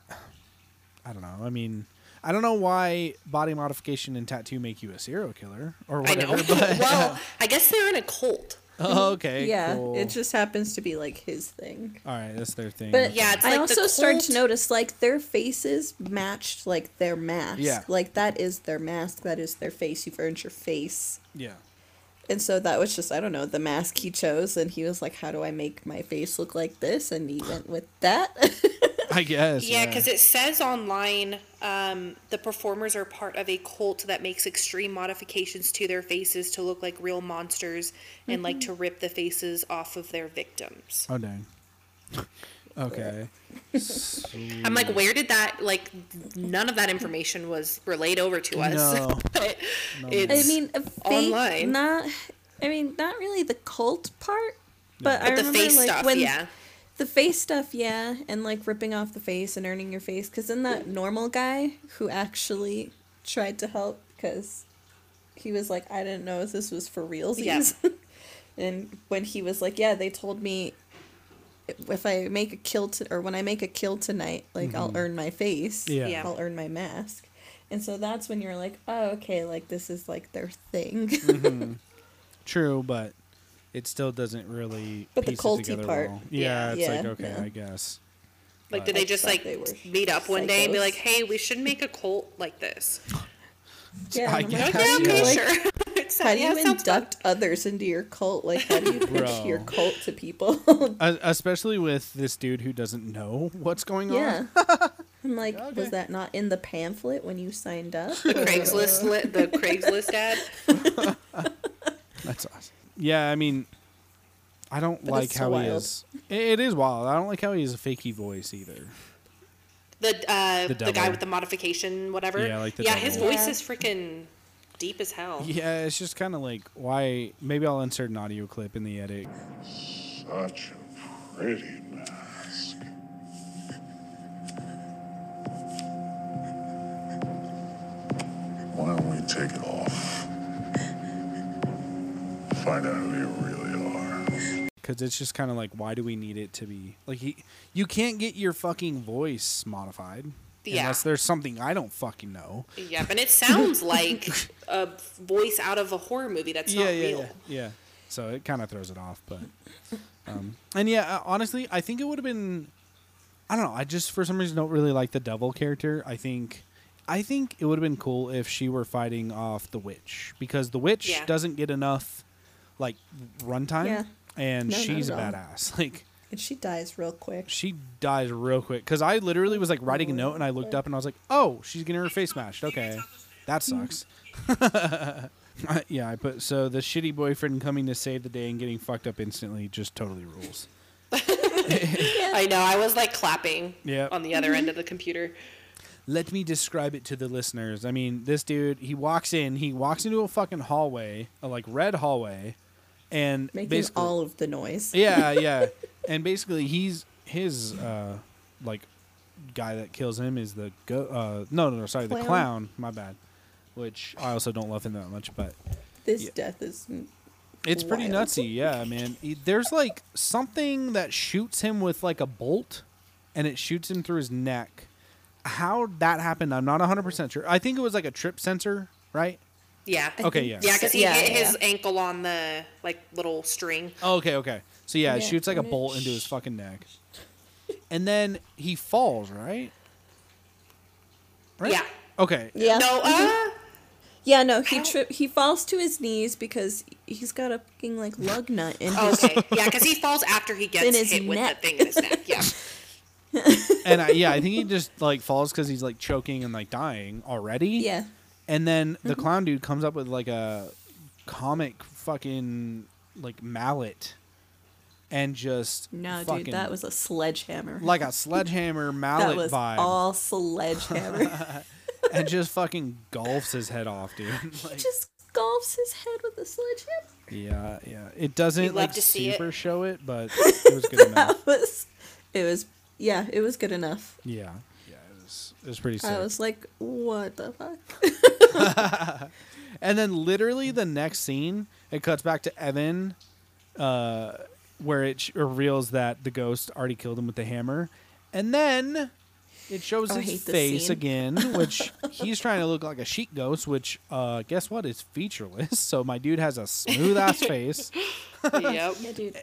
I don't know. I mean, I don't know why body modification and tattoo make you a serial killer or I whatever. know. But well, I guess they're in a cult. Oh, okay. yeah, cool. it just happens to be like his thing. all right. That's their thing. But Yeah, it's I like the also started to notice like their faces matched like their mask. Yeah. Like that is their mask. That is their face. You've earned your face. yeah. And so that was just I don't know the mask he chose, and he was like, "How do I make my face look like this?" And he went with that. I guess. Yeah, because it says online um, the performers are part of a cult that makes extreme modifications to their faces to look like real monsters and like to rip the faces off of their victims. Oh dang. okay. I'm like, where did that like? None of that information was relayed over to us. No. but No. it's I mean, a online. not. I mean, not really the cult part, but I but the remember face like stuff, when yeah. The face stuff, yeah, and like ripping off the face and earning your face. Because then that normal guy who actually tried to help because he was like, I didn't know if this was for realsies. and when he was like, yeah, they told me if I make a kill to, or when I make a kill tonight, like I'll mm-hmm. earn my face. Yeah. Yeah. I'll earn my mask. And so that's when you're like, oh, okay, like this is like their thing. Mm-hmm. True, but it still doesn't really But the piece it culty together part, well. Yeah, yeah. it's like okay, yeah. I guess. Like, But- did they just like they were meet up one day and be like, "Hey, we should make a cult like this"? yeah. I I'm like, guess, how yeah, do you, okay, like, sure. It's- How do yeah, you fun. induct others into your cult? Like, how do you pitch your cult to people? Uh, especially with this dude who doesn't know what's going on. yeah. on. I'm like, Okay. was that not in the pamphlet when you signed up? The Craigslist, li- the Craigslist ad. That's awesome. Yeah, I mean, I don't But like it's how he is. It it is wild. I don't like how he has a fakey voice either. The uh, The the, guy with the modification, whatever. Yeah, like the yeah, his voice Yeah. is freaking deep as hell. Yeah, it's just kind of like why. Maybe I'll insert an audio clip in the edit. Such a pretty mask. Why don't we take it off? Find out who you really are. because it's just kind of like why do we need it to be like he, you can't get your fucking voice modified Yeah. unless there's something I don't fucking know. Yep, and it sounds like a voice out of a horror movie that's yeah, not yeah, real. yeah, yeah. So it kind of throws it off, but um, and yeah, uh, honestly, I think it would have been. I don't know. I just for some reason don't really like the devil character. I think, I think it would have been cool if she were fighting off the witch because the witch Yeah. doesn't get enough like runtime, Yeah. and No, she's a at badass. Like And she dies real quick. she dies real quick because I literally was like writing a note and I looked up and I was like, oh, she's getting her face smashed. Okay, that sucks. yeah, I put so the shitty boyfriend coming to save the day and getting fucked up instantly just totally rules. I know. I was like clapping Yep. on the other end of the computer. Let me describe it to the listeners. I mean, this dude, he walks in, he walks into a fucking hallway, a like red hallway, and Making basically, all of the noise. yeah, yeah, and basically he's his uh like guy that kills him is the go uh no no no sorry the Clown. clown my bad which I also don't love him that much but This Yeah. death is. it's pretty nutsy yeah man He- there's like something that shoots him with like a bolt and it shoots him through his neck how that happened I'm not 100% sure I think it was like a trip sensor right Yeah. Okay, yeah. Yeah, because he Yeah, hit his yeah. ankle on the like little string. Oh, okay, okay. So yeah, it Yeah, shoots like a it bolt into his fucking neck, and then he falls. Right. Right. Yeah. Okay. Yeah. No, uh, Yeah, no, he trip. He falls to his knees because he's got a fucking like lug nut in his. okay, yeah, because he falls after he gets In his hit with neck. the thing in his neck. Yeah, and I, yeah, I think he just like falls because he's like choking and like dying already. Yeah, And then Mm-hmm. the clown dude comes up with like a comic fucking like mallet and just no, fucking, dude, that was a sledgehammer. like a sledgehammer mallet that mallet was vibe all sledgehammer. and just fucking golfs his head off, dude. like, Just golfs his head with a sledgehammer. yeah, yeah. It doesn't like to see it. super show it, but it was good enough. That was, it was, yeah, it was good enough. Yeah, yeah. It was pretty sick. I was like, what the fuck? And then literally the next scene, it cuts back to Evan, uh, where it sh- reveals that the ghost already killed him with the hammer, and then it shows Oh, his face again, which he's trying to look like a sheep ghost, which uh, guess what is featureless. So my dude has a smooth ass face. yep. Yeah, dude,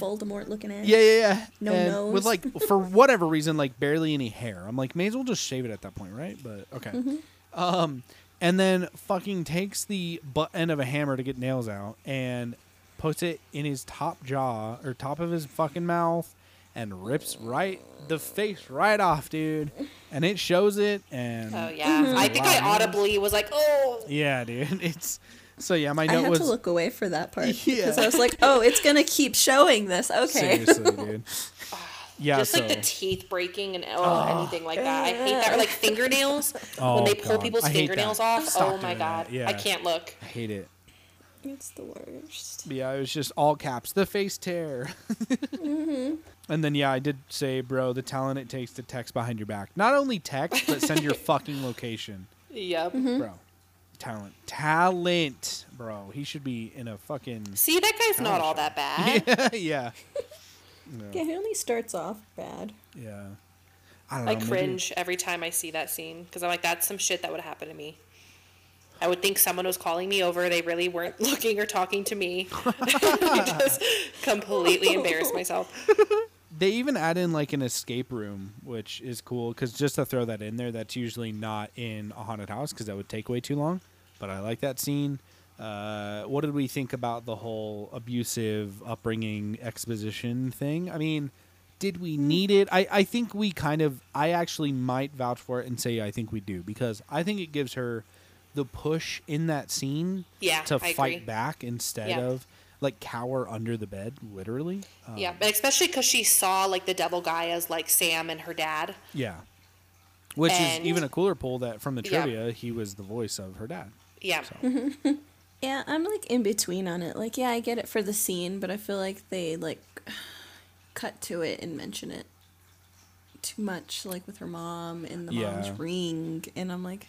Voldemort looking at. Yeah, yeah, yeah. No and With like for whatever reason, like barely any hair. I'm like, may as well just shave it at that point, right? But okay. Mm-hmm. Um, and then fucking takes the butt end of a hammer to get nails out and puts it in his top jaw or top of his fucking mouth and rips right the face right off, dude. And it shows it and Oh yeah, I think I audibly was like, "Oh, yeah, dude. It's so yeah. My note was. I note had was to look away for that part Yeah. because I was like, "Oh, it's gonna keep showing this." Okay. seriously, dude. Yeah, just so like the teeth breaking and oh, anything like that. I hate that. Or like fingernails Oh, when they pull God. people's fingernails that. off. Stop oh my doing god, that. Yeah. I can't look. I hate it. It's the worst. Yeah, it was just all caps. The face tear. Mhm. And then yeah, I did say, bro, the talent it takes to text behind your back. Not only text, but send your fucking location, Yep. bro. Talent, talent, bro. He should be in a fucking See, that guy's not all that bad. yeah, Yeah, he only starts off bad. yeah. I don't I know. maybe- cringe every time I see that scene because I'm like, that's some shit that would happen to me. I would think someone was calling me over. They really weren't looking or talking to me. I just completely embarrassed myself. They even add in like an escape room, which is cool because just to throw that in there, that's usually not in a haunted house because that would take way too long. But I like that scene. Uh, what did we think about the whole abusive upbringing exposition thing? I mean, did we need it? I, I think we kind of, I actually might vouch for it and say I think we do because I think it gives her the push in that scene Yeah, to I fight agree. back instead Yeah. of like cower under the bed, literally. Um, Yeah, but especially because she saw like the devil guy as like Sam and her dad. Yeah. Which And- is even a cooler pull that from the Yeah. trivia, he was the voice of her dad. Yeah. So Yeah, I'm like in between on it. Like, yeah, I get it for the scene, but I feel like they like cut to it and mention it too much, like with her mom and the Yeah. mom's ring, and I'm like,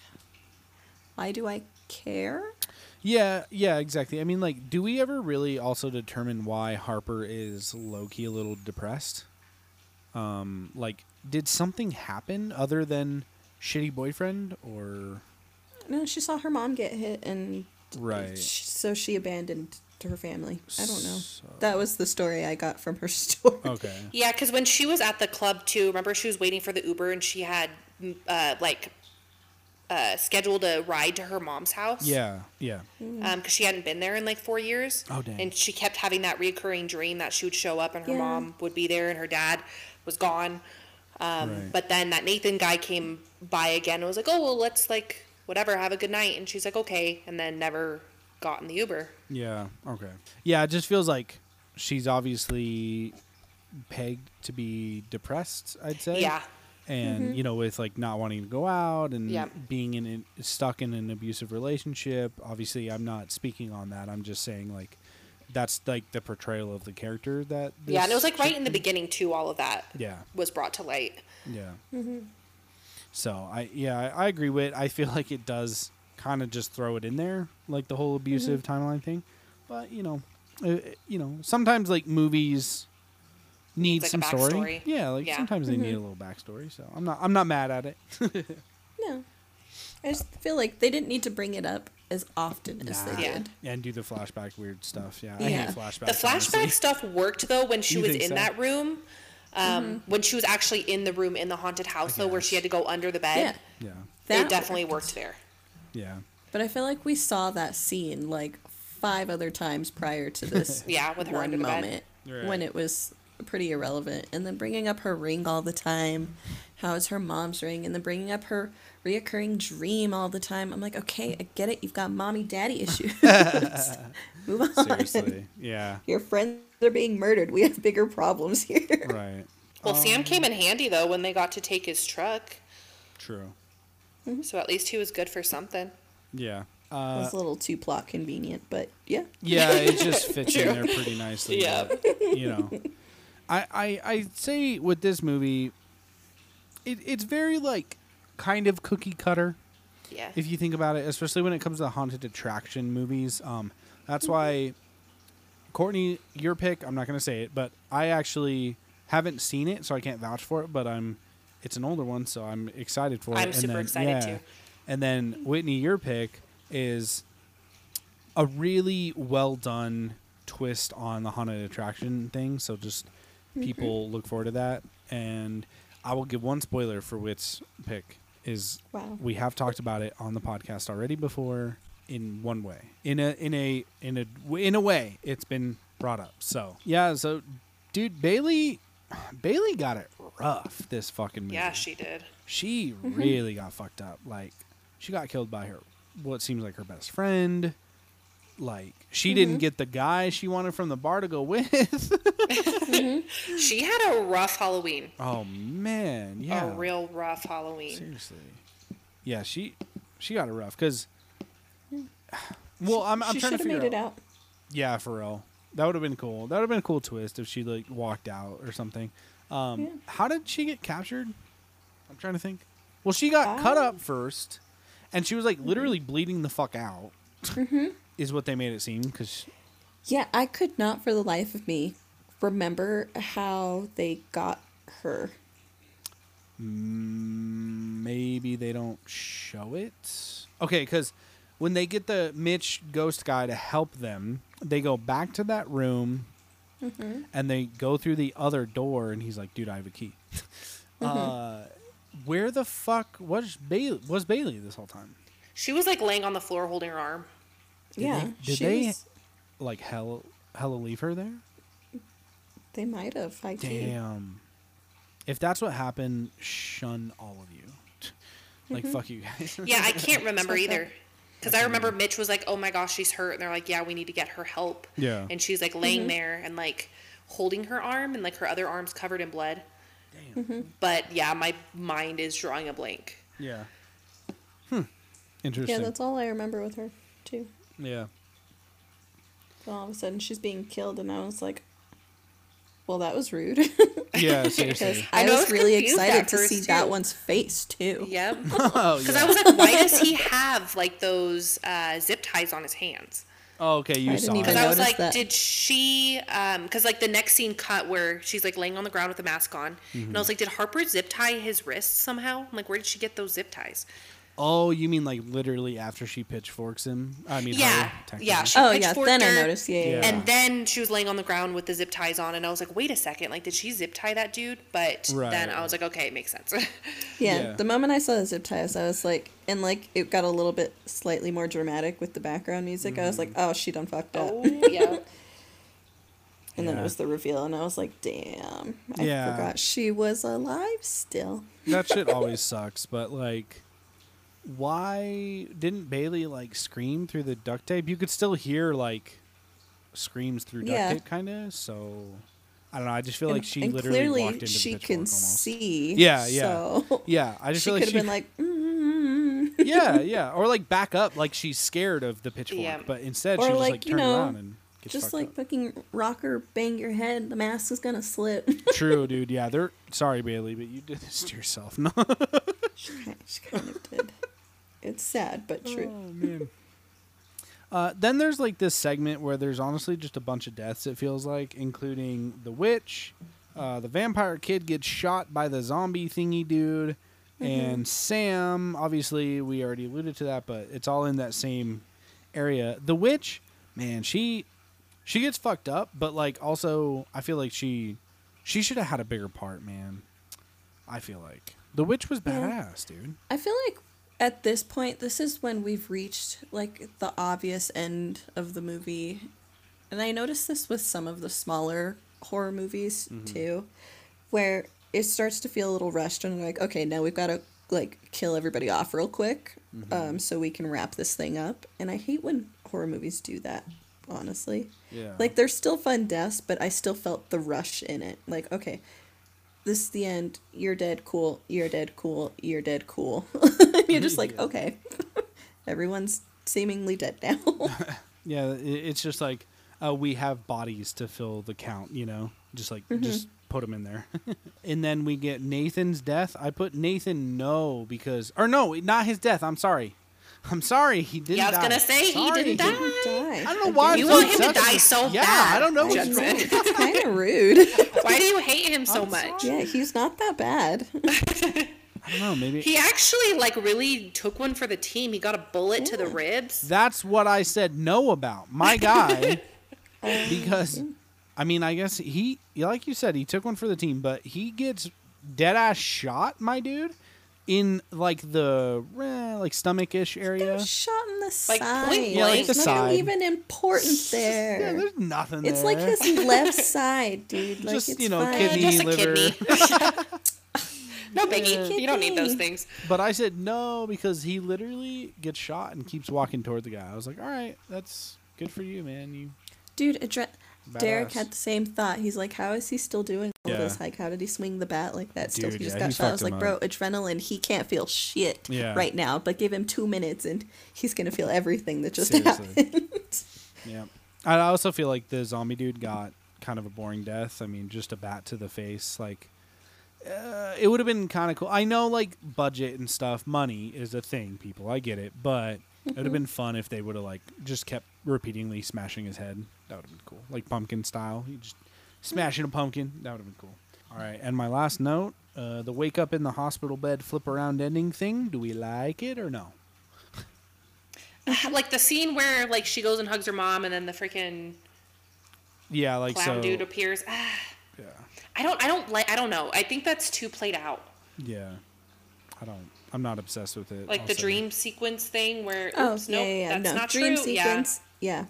why do I care? Yeah, yeah, exactly. I mean like do we ever really also determine why Harper is low key a little depressed? Um like did something happen other than shitty boyfriend or No, she saw her mom get hit, and Right. sh- so she abandoned to her family. I don't know. So- That was the story I got from her story. Okay. Yeah, because when she was at the club too, remember she was waiting for the Uber and she had mm, uh, like uh, scheduled a ride to her mom's house. Yeah, yeah. because she hadn't been there in like four years. Oh, dang. And she kept having that recurring dream that she would show up and her Yeah. mom would be there and her dad was gone. Um, Right. But then that Nathan guy came by again and was like, "Oh well, let's like whatever, have a good night." And she's like, "Okay," and then never got in the Uber. Yeah. Okay. Yeah, it just feels like she's obviously pegged to be depressed. I'd say. Yeah. And mm-hmm. you know, with like not wanting to go out and Yeah. being in an, stuck in an abusive relationship. Obviously, I'm not speaking on that. I'm just saying like that's like the portrayal of the character that. yeah, and it was like right in the beginning too. All of that Yeah. was brought to light. Yeah. Mm-hmm. So I yeah I, I agree with. I feel like it does kind of just throw it in there, like the whole abusive mm-hmm. timeline thing. But you know, uh, uh, you know, sometimes like movies need like, a some story. backstory. Yeah, like Yeah. sometimes they need a mm-hmm. little backstory. So I'm not I'm not mad at it. No. I just feel like they didn't need to bring it up as often as Nah. they Yeah. did. and do the flashback weird stuff. Yeah, I hate flashbacks. The flashback honestly. stuff worked though when she You was in so? that room. Um, When she was actually in the room in the haunted house, though, where she had to go under the bed. Yeah. Yeah, That it definitely worked there. yeah. But I feel like we saw that scene like five other times prior to this. Yeah, with her one under the bed. moment Right. when it was pretty irrelevant, and then bringing up her ring all the time. How is her mom's ring? And then bringing up her reoccurring dream all the time. I'm like, okay, I get it. You've got mommy daddy issues. Move on. Seriously. Yeah. Your friends are being murdered. We have bigger problems here. Right. Well, Sam came in handy though when they got to take his truck, True. so at least he was good for something. Yeah. It Uh, was a little too plot convenient, but yeah. yeah, it just fits in there pretty nicely. Yeah. but, you know, I, I I say with this movie, it, it's very like kind of cookie cutter. Yeah. if you think about it, especially when it comes to haunted attraction movies. Um, that's why, Courtney, your pick. I'm not going to say it, but I actually haven't seen it, so I can't vouch for it. But I'm, it's an older one, so I'm excited for it. I'm And super then- excited, too. And then Whitney, your pick is a really well done twist on the haunted attraction thing. So just mm-hmm. people look forward to that. And I will give one spoiler for Wit's pick is Wow. we have talked about it on the podcast already before in one way. In a in a in a in a way it's been brought up. So, yeah, so dude Bailey Bailey got it rough this fucking movie. Yeah, she did. She really got fucked up. Like she got killed by her what seems like her best friend. Like she mm-hmm. didn't get the guy she wanted from the bar to go with. Mm-hmm. She had a rough Halloween. oh man, yeah. A real rough Halloween. Seriously. Yeah, she she got it rough because. Well, I'm, I'm she trying to should have figure made it out. Yeah, for real. That would have been cool. That would have been a cool twist if she like walked out or something. Um, Yeah. How did she get captured? I'm trying to think. Well, she got cut Ah. up first, and she was like literally bleeding the fuck out. Mm-hmm. Is what they made it seem because Yeah, I could not for the life of me remember how they got her. maybe they don't show it. Okay, because when they get the Mitch ghost guy to help them, they go back to that room Mm-hmm. and they go through the other door, and he's like, "Dude, I have a key." Mm-hmm. Uh, where the fuck was Bailey? Was Bailey this whole time? She was like laying on the floor holding her arm. yeah, they- did she they- was- Like hell, hella leave her there? they might have. I Damn. If that's what happened, shun all of you. Like Mm-hmm. fuck you guys. Yeah, I can't remember Fucked up. either. Because I remember Mitch was like, "Oh my gosh, she's hurt," and they're like, "Yeah, we need to get her help." Yeah. And she's like Mm-hmm. laying there and like holding her arm, and like her other arm's covered in blood. Damn. But yeah, my mind is drawing a blank. Yeah. Hmm. Interesting. Yeah, that's all I remember with her too. yeah. So all of a sudden she's being killed, and I was like, "Well, that was rude." Yeah, seriously. I, I was was really excited to see too. that one's face too. Yep. oh, Because yeah. I was like, why does he have like those uh, zip ties on his hands? oh, okay, you I saw didn't it. even Because I was like, that. did she? Because like the next scene cut where she's like laying on the ground with a mask on, and I Mm-hmm. was like, did Harper zip tie his wrists somehow? I'm like, where did she get those zip ties? Oh, you mean like literally after she pitchforks him? I mean, Yeah, her, yeah. She Oh yeah, pitchforked then I noticed. Yeah, yeah. Yeah. yeah. And then she was laying on the ground with the zip ties on, and I was like, wait a second, like, did she zip tie that dude? But Right. then I was like, okay, it makes sense. Yeah, Yeah. the moment I saw the zip ties, I was like, and like it got a little bit slightly more dramatic with the background music. I was like, mm-hmm. oh, she done fucked up. oh yeah. and then it was the reveal, and I was like, damn, I Yeah. forgot she was alive still. that shit always sucks. But like, why didn't Bailey like scream through the duct tape? You could still hear like screams through duct Yeah. tape, kind of. So I don't know. I just feel and, like she and literally clearly walked into she the can almost. see. Yeah, yeah. So Yeah, I just feel like she could have been like, mm yeah, yeah, or like back up, like she's scared of the pitchfork, Yeah. but instead Or she just like, like you turned know, around and gets just like up. fucking rocker bang your head, the mask is gonna slip. True, dude. Yeah, they're sorry, Bailey, but you did this to yourself. No. she, she kind of did. It's sad but true. Oh man. Uh, then there's like this segment where there's honestly just a bunch of deaths. It feels like, including the witch, uh, the vampire kid gets shot by the zombie thingy dude, and Sam. Obviously, we already alluded to that, but it's all in that same area. The witch, man, she she gets fucked up, but like also, I feel like she she should have had a bigger part, man. I feel like the witch was Yeah. badass, dude. I feel like at this point, this is when we've reached like the obvious end of the movie. And I noticed this with some of the smaller horror movies too, where it starts to feel a little rushed and like, okay, now we've got to like kill everybody off real quick, um, so we can wrap this thing up. And I hate when horror movies do that, honestly. Yeah. Like they're still fun deaths, but I still felt the rush in it. Like, okay, this is the end. You're dead. Cool. You're dead. Cool. You're dead. Cool. you're just like, okay, everyone's seemingly dead now. Yeah, it's just like uh, we have bodies to fill the count, you know, just like Mm-hmm. just put them in there. and then we get Nathan's death. I put Nathan no because or no, not his death. I'm sorry. I'm sorry, he didn't. Yeah, I was die. gonna say he didn't die. Die. I don't know why. You I'm so want him to die so yeah, bad. Yeah, I don't know. what's Judson. wrong. It's kind of rude. Why do you hate him so I'm much? yeah, he's not that bad. I don't know. Maybe He actually like really took one for the team. He got a bullet to the ribs. That's what I said no about. My guy, because I mean, I guess he, like you said, he took one for the team, but he gets dead ass shot, my dude, in like the eh, like stomach ish area. Shot in the Like, side. point Yeah, like the There's side. nothing even important there. Yeah, there. there's nothing. it's there. like his left side, dude. Like Just, it's you know, fine. Kidney, just a liver. kidney. no biggie. You don't need those things. But I said no because he literally gets shot and keeps walking toward the guy. I was like, all right, that's good for you, man. You Dude, adre- Derek had the same thought. He's like, "How is he still doing all Yeah. this? Like, how did he swing the bat like that? Still, Dude, he just yeah, got he shot." I was like, "Bro, up. adrenaline. He can't feel shit Yeah. right now. But give him two minutes, and he's gonna feel everything that just Seriously. happened." Yeah. I also feel like the zombie dude got kind of a boring death. I mean, just a bat to the face. Like, uh, it would have been kind of cool. I know, like, budget and stuff, money is a thing, people. I get it. But it would have been fun if they would have, like, just kept repeatedly smashing his head. That would have been cool. Like, pumpkin style. You just smashing a pumpkin. That would have been cool. All right. And my last note uh, the wake up in the hospital bed flip around ending thing. Do we like it or no? like the scene where like she goes and hugs her mom, and then the freaking Yeah, like, clown so. dude appears. Ah, Yeah. I don't. I don't like. I don't know. I think that's too played out. Yeah. I don't. I'm not obsessed with it. Like I'll the say. dream sequence thing where oh oops, yeah, nope, yeah, yeah. that's no not dream true. sequence. Yeah.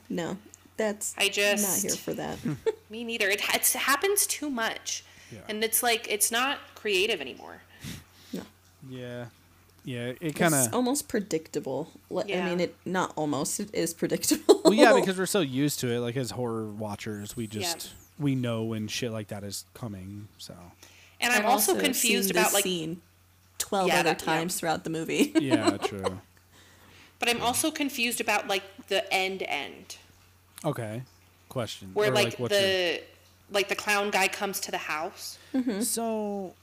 No, that's I just not here for that. Hmm. Me neither. It, it's- it happens too much, Yeah. and it's like it's not creative anymore. no. Yeah, yeah. It kind of. almost predictable. Li- I mean, it not almost. It is predictable. Well, yeah, because we're so used to it. Like as horror watchers, we Yeah. just we know when shit like that is coming. So And I'm I've also, seen confused about like, scene twelve Yeah, other that- yeah. times throughout the movie. yeah, true. But I'm also confused about like the end end Okay. Question. where Or, like, what's your- the like the clown guy comes to the house. So,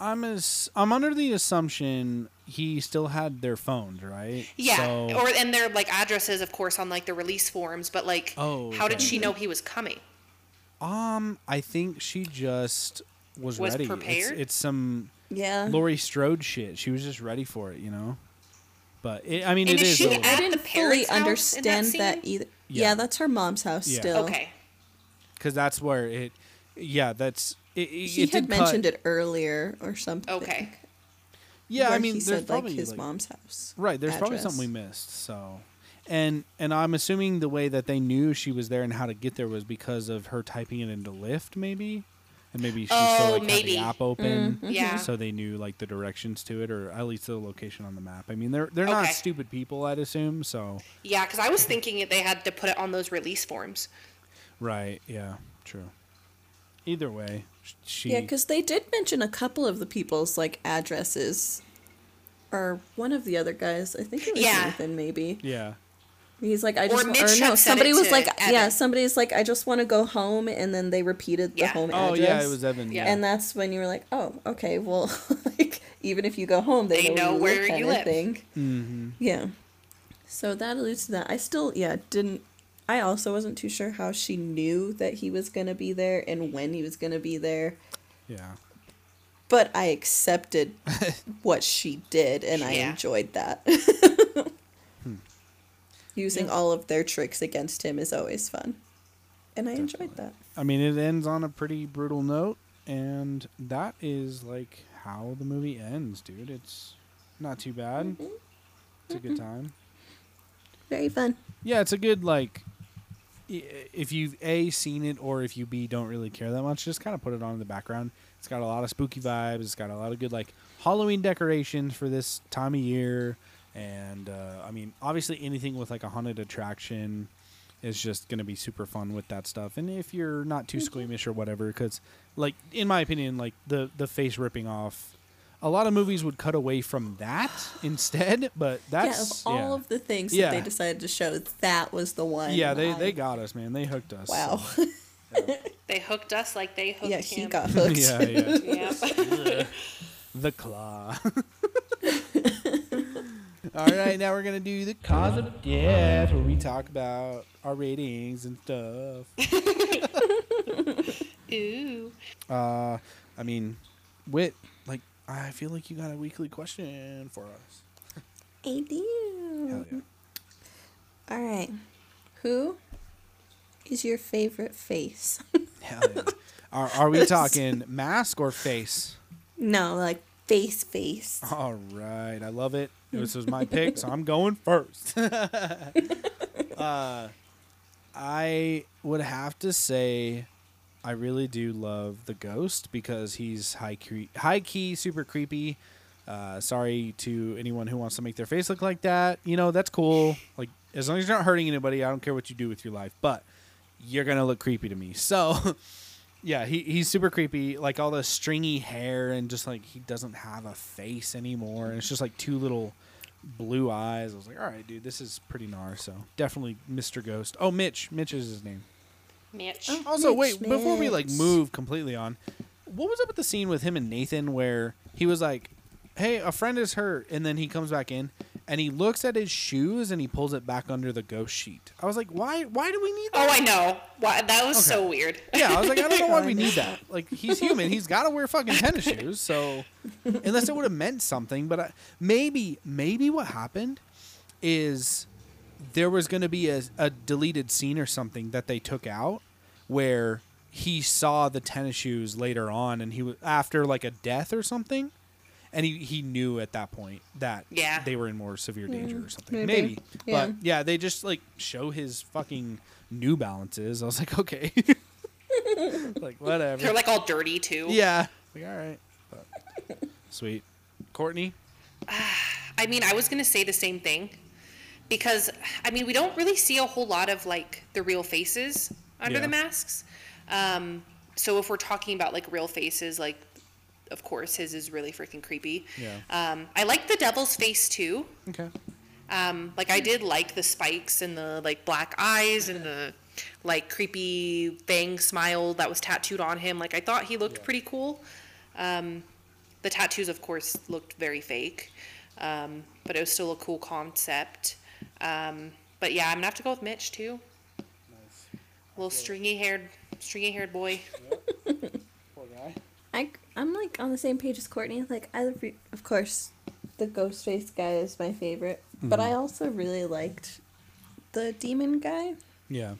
I'm as I'm under the assumption he still had their phones, right? Yeah, So, or and their like addresses, of course, on like the release forms. But like, Oh, how did okay. she know he was coming? um, I think she just was, Was ready. It's- prepared? It's, some yeah. Laurie Strode shit. She was just ready for it, you know. But it, I mean, And it is is. she at I didn't fully parents' house in that understand that, either. Yeah. Yeah. that's her mom's house Yeah. still. Okay, because that's where it. Yeah, that's it. it He it had mentioned cut, it earlier or something. okay. Yeah, I mean, he there's said probably like his like- mom's house. right. There's probably something we missed. So, and and I'm assuming the way that they knew she was there and how to get there was because of her typing it into Lyft, maybe, and maybe she still Oh, like maybe. had the app open, Mm-hmm. Yeah. so they knew like the directions to it or at least the location on the map. I mean, they're they're not stupid people, I'd assume. So, Yeah, because I was thinking they had to put it on those release forms. right, yeah, true. Either way, she Yeah, because they did mention a couple of the people's like addresses, or one of the other guys. I think it was Yeah. Nathan, maybe. yeah. He's like, I just wa- Mitch or had no, somebody was to like, yeah, somebody's like, I just want to go home, and then they repeated the Yeah. home Oh address. yeah, it was Evan. Yeah. Yeah. And that's when you were like, oh, okay, well, like even if you go home, they, They know, know where you where live, you kind of live. thing. mm-hmm. Yeah. So that alludes to that. I still, yeah, didn't. I also wasn't too sure how she knew that he was gonna be there and when he was gonna be there, Yeah. but I accepted what she did and I enjoyed that. Using all of their tricks against him is always fun, and I enjoyed that. I mean, it ends on a pretty brutal note, and that is like how the movie ends, dude. It's not too bad. Mm-hmm. It's a good mm-hmm. time. Very fun. Yeah, it's a good like. If you've a seen it or if you b don't really care that much, just kind of put it on in the background. It's got a lot of spooky vibes. It's got a lot of good like Halloween decorations for this time of year, and uh, I mean, obviously anything with like a haunted attraction is just gonna be super fun with that stuff. And if you're not too squeamish or whatever, because like in my opinion, like the the face ripping off. A lot of movies would cut away from that instead, but that's yeah, of all yeah. of the things Yeah. that they decided to show, that was the one. Yeah, they, I- they got us, man. They hooked us. Wow. so. They hooked us like they hooked yeah, him. he got hooked. yeah, yeah. Yep. The claw. All right, now we're gonna do the cause of death, where we talk about our ratings and stuff. Ooh. Uh, I mean, wit. Like, I feel like you got a weekly question for us. I do. Hell yeah. All right. Who is your favorite face? Hell yeah. Are, are we talking mask or face? no, like face face. All right, I love it. This was my pick, so I'm going first. uh, I would have to say, I really do love the ghost because he's high key, high key, super creepy. Uh, sorry to anyone who wants to make their face look like that. You know that's cool. Like as long as you're not hurting anybody, I don't care what you do with your life. But you're gonna look creepy to me. So. Yeah, he, he's super creepy. Like all the stringy hair, and just like he doesn't have a face anymore. And it's just like two little blue eyes. I was like, all right, dude, this is pretty gnar. So definitely Mr. Ghost. Oh, Mitch. Mitch is his name. Mitch. Oh. Also, Mitch, wait, before we like move completely on, what was up with the scene with him and Nathan where he was like, "Hey, a friend is hurt," and then he comes back in and he looks at his shoes and he pulls it back under the ghost sheet. I was like, why? Why do we need oh, that? Oh, I know. Why, that was Okay. so weird. Yeah, I was like, I don't know why we need that. Like, he's human. He's got to wear fucking tennis shoes. So, unless it would have meant something, but I, maybe, maybe what happened is there was going to be a, a deleted scene or something that they took out where he saw the tennis shoes later on, and he was after like a death or something, and he he knew at that point that Yeah. they were in more severe danger or something. Mm, maybe. Maybe, Yeah. but yeah, they just like show his fucking New Balances. I was like, okay, like whatever. They're like all dirty too. yeah, like all right, but, sweet. Courtney, I mean, I was gonna say the same thing because I mean, we don't really see a whole lot of like the real faces under Yeah. the masks. Um, so if we're talking about like real faces, like of course his is really freaking creepy. Yeah. Um, I like the devil's face too. okay, Um, like I did like the spikes and the like black eyes and the like creepy fang smile that was tattooed on him. Like I thought he looked pretty cool. Um, the tattoos, of course, looked very fake, um, but it was still a cool concept. Um, but yeah, I'm gonna have to go with Mitch too. Nice. Little stringy haired, stringy haired boy. I I'm like on the same page as Courtney. Like I re- of course, the ghost face guy is my favorite, but I mm-hmm. also really liked the demon guy. Yeah,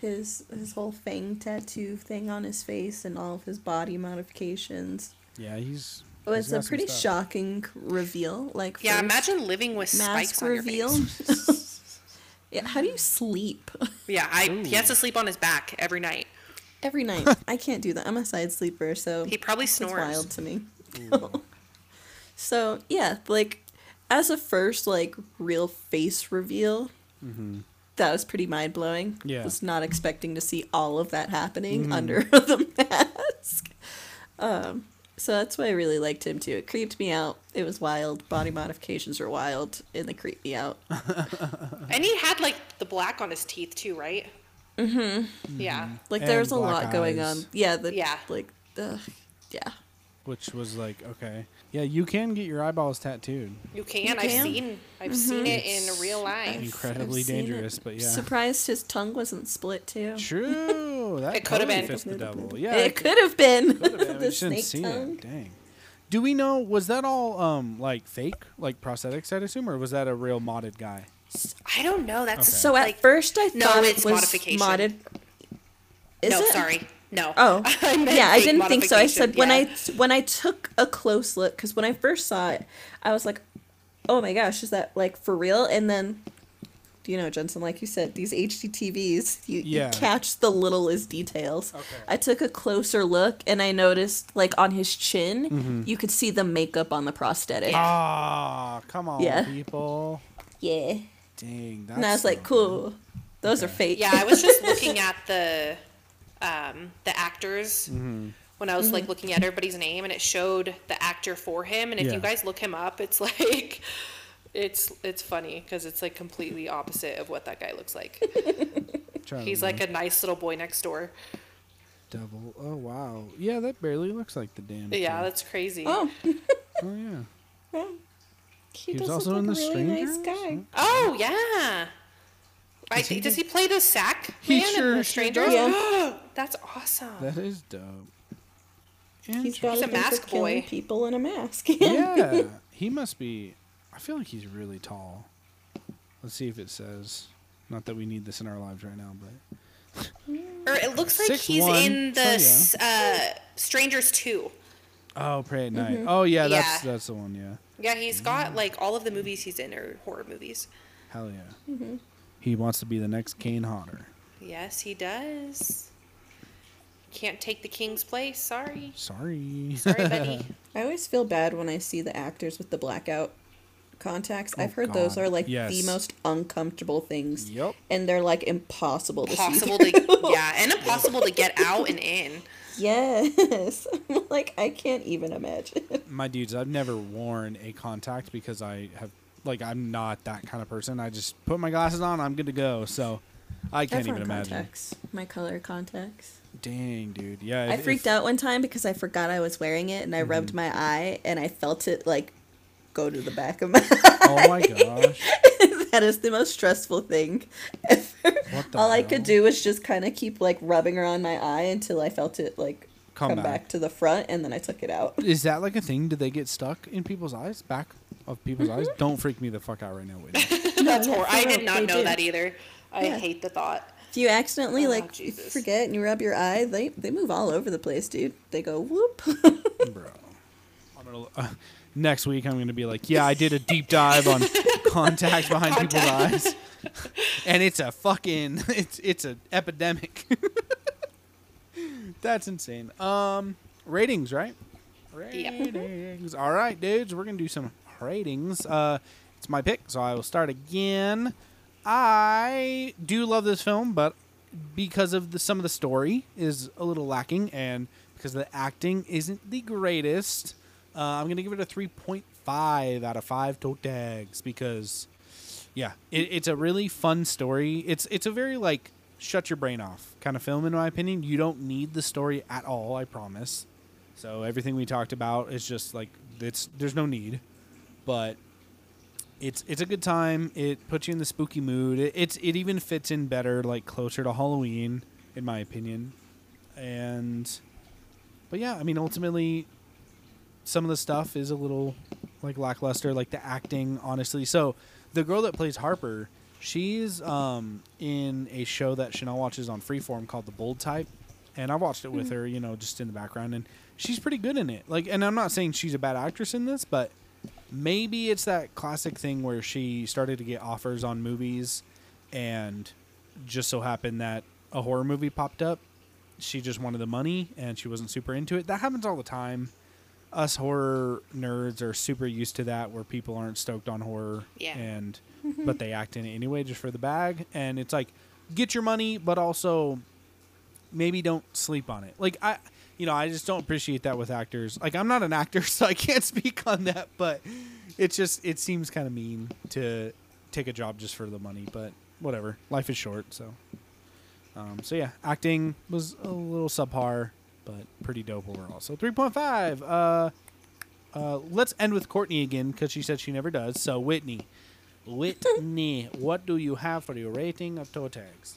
His his whole fang tattoo thing on his face and all of his body modifications. yeah, he's. It was a pretty stuff. shocking reveal. Like Yeah, imagine living with spikes mask on reveal. your face. yeah, how do you sleep Yeah, I, he has to sleep on his back every night. Every night? I can't do that. I'm a side sleeper, so He probably It's snores. wild to me. so yeah, like as a first like real face reveal, that was pretty mind blowing. Mm-hmm. Yeah. Mm-hmm. was not expecting to see all of that happening under the mask. Um, so that's why I really liked him too. It creeped me out. It was wild. Body modifications are wild, and they creeped me out. And he had like the black on his teeth too, right? Mm-hmm. Yeah. Like And there was a black lot going on. Yeah. The, Yeah. Like the yeah. which was like okay. Yeah, you can get your eyeballs tattooed. You can. You I've can? seen. I've seen it in real life. Incredibly I've it. dangerous, but yeah. Surprised his tongue wasn't split too. True. That It coulda totally been. fits the devil. Yeah, it could have been could have been. The just snake see tongue. it. Dang. Do we know? Was that all um like fake, like prosthetics? I'd assume, or was that a real modded guy? I don't know. That's Okay. So at like, first I No, thought it's it was modification. modded. Is no, it? sorry, no. Oh, I yeah, I didn't think so. I said modification, when. I when I took a close look because when I first saw it, I was like, oh my gosh, is that like for real? And then, you know, Jensen, like you said, these HDTVs, you, Yeah. you catch the littlest details. Okay. I took a closer look and I noticed, like on his chin, Mm-hmm. you could see the makeup on the prosthetic. Ah, come on, Yeah. people. Yeah. Dang, that's And I was like, cool. Those are fake. Yeah, I was just looking at the um, the actors Mm-hmm. when I was like looking at everybody's name, and it showed the actor for him. And if Yeah. you guys look him up, it's like it's it's funny because it's like completely opposite of what that guy looks like. Trying He's like a nice little boy next door. devil. Oh wow, yeah, that barely looks like the damn. Yeah, kid. that's crazy. Oh, Oh yeah. He, He was does also look in like The a really nice Strangers? guy. Oh yeah. I Does he does do- he play the sack He man sure- in The sure Strangers? does. That's awesome. That is dope. He's got He's a a mask killing boy. people in a mask. yeah, he must be. I feel like he's really tall. Let's see if it says. Not that we need this in our lives right now, but Or it looks like Six he's one, in the so s uh, Strangers 2. Oh, Prey at Night. Oh yeah, that's Mm-hmm. Yeah. that's the one. Yeah, Yeah, he's got like all of the movies he's in are horror movies. hell yeah. Mm-hmm. He wants to be the next Kane Hodder. Yes, he does. Can't take the king's place. Sorry. Sorry. Sorry, buddy. I always feel bad when I see the actors with the blackout contacts. I've heard those Oh, are like Yes. the most uncomfortable things. Yup. And they're like impossible to Impossible see. to yeah, and impossible to get out and in. Yes. Like I can't even imagine. My dudes, I've never worn a contact because I have like I'm not that kind of person. I just put my glasses on, I'm good to go. So I can't I've even imagine. contacts. My color contacts. Dang, dude. Yeah. I freaked if- out one time because I forgot I was wearing it and I Mm-hmm. rubbed my eye and I felt it like go to the back of my Oh my gosh. That is the most stressful thing ever. What the All I could do was just kind of keep like rubbing around my eye until I felt it like Come come, back. back. to the front and then I took it out. Is that like a thing? Do they get stuck in people's eyes? Back of people's eyes? Don't freak me the fuck out right now, Whitney. That's yeah, hor- for I did not they know do. that either. I Yeah. hate the thought. If you accidentally Oh, like Jesus. forget and you rub your eye, they they move all over the place, dude. They go whoop. Bro. I'm gonna, uh, next week, I'm going to be like, yeah, I did a deep dive on contacts behind people's eyes. And it's a fucking, it's it's an epidemic. That's insane. Um, ratings, right? Ratings. All right, dudes, we're gonna do some ratings. Uh, it's my pick, so I will start again. I do love this film, but because of the some of the story is a little lacking, and because the acting isn't the greatest, uh, I'm gonna give it a 3.5 out of five toe tags because, yeah, it, it's a really fun story. It's it's a very like shut your brain off kind of film in my opinion. You don't need the story at all, I promise. So everything we talked about is just like it's there's no need, but it's it's a good time. It puts you in the spooky mood. It, it's it even fits in better like closer to Halloween in my opinion. And but yeah, I mean ultimately some of the stuff is a little like lackluster like the acting honestly. So the girl that plays Harper, she's um in a show that Chanel watches on Freeform called The Bold Type and I watched it with her, you know, just in the background, and she's pretty good in it. Like, and I'm not saying she's a bad actress in this, but maybe it's that classic thing where she started to get offers on movies, and just so happened that a horror movie popped up. She just wanted the money, and she wasn't super into it. That happens all the time. Us horror nerds are super used to that, where people aren't stoked on horror, Yeah. and but they act in it anyway just for the bag, and it's like get your money, but also maybe don't sleep on it. Like I, you know, I just don't appreciate that with actors. Like I'm not an actor, so I can't speak on that. But it's just it seems kind of mean to take a job just for the money. But whatever, life is short. So, um, so yeah, acting was a little subpar, but pretty dope overall. So 3.5. Uh, uh, let's end with Courtney again because she said she never does. So Whitney, Whitney, what do you have for your rating of toe tags?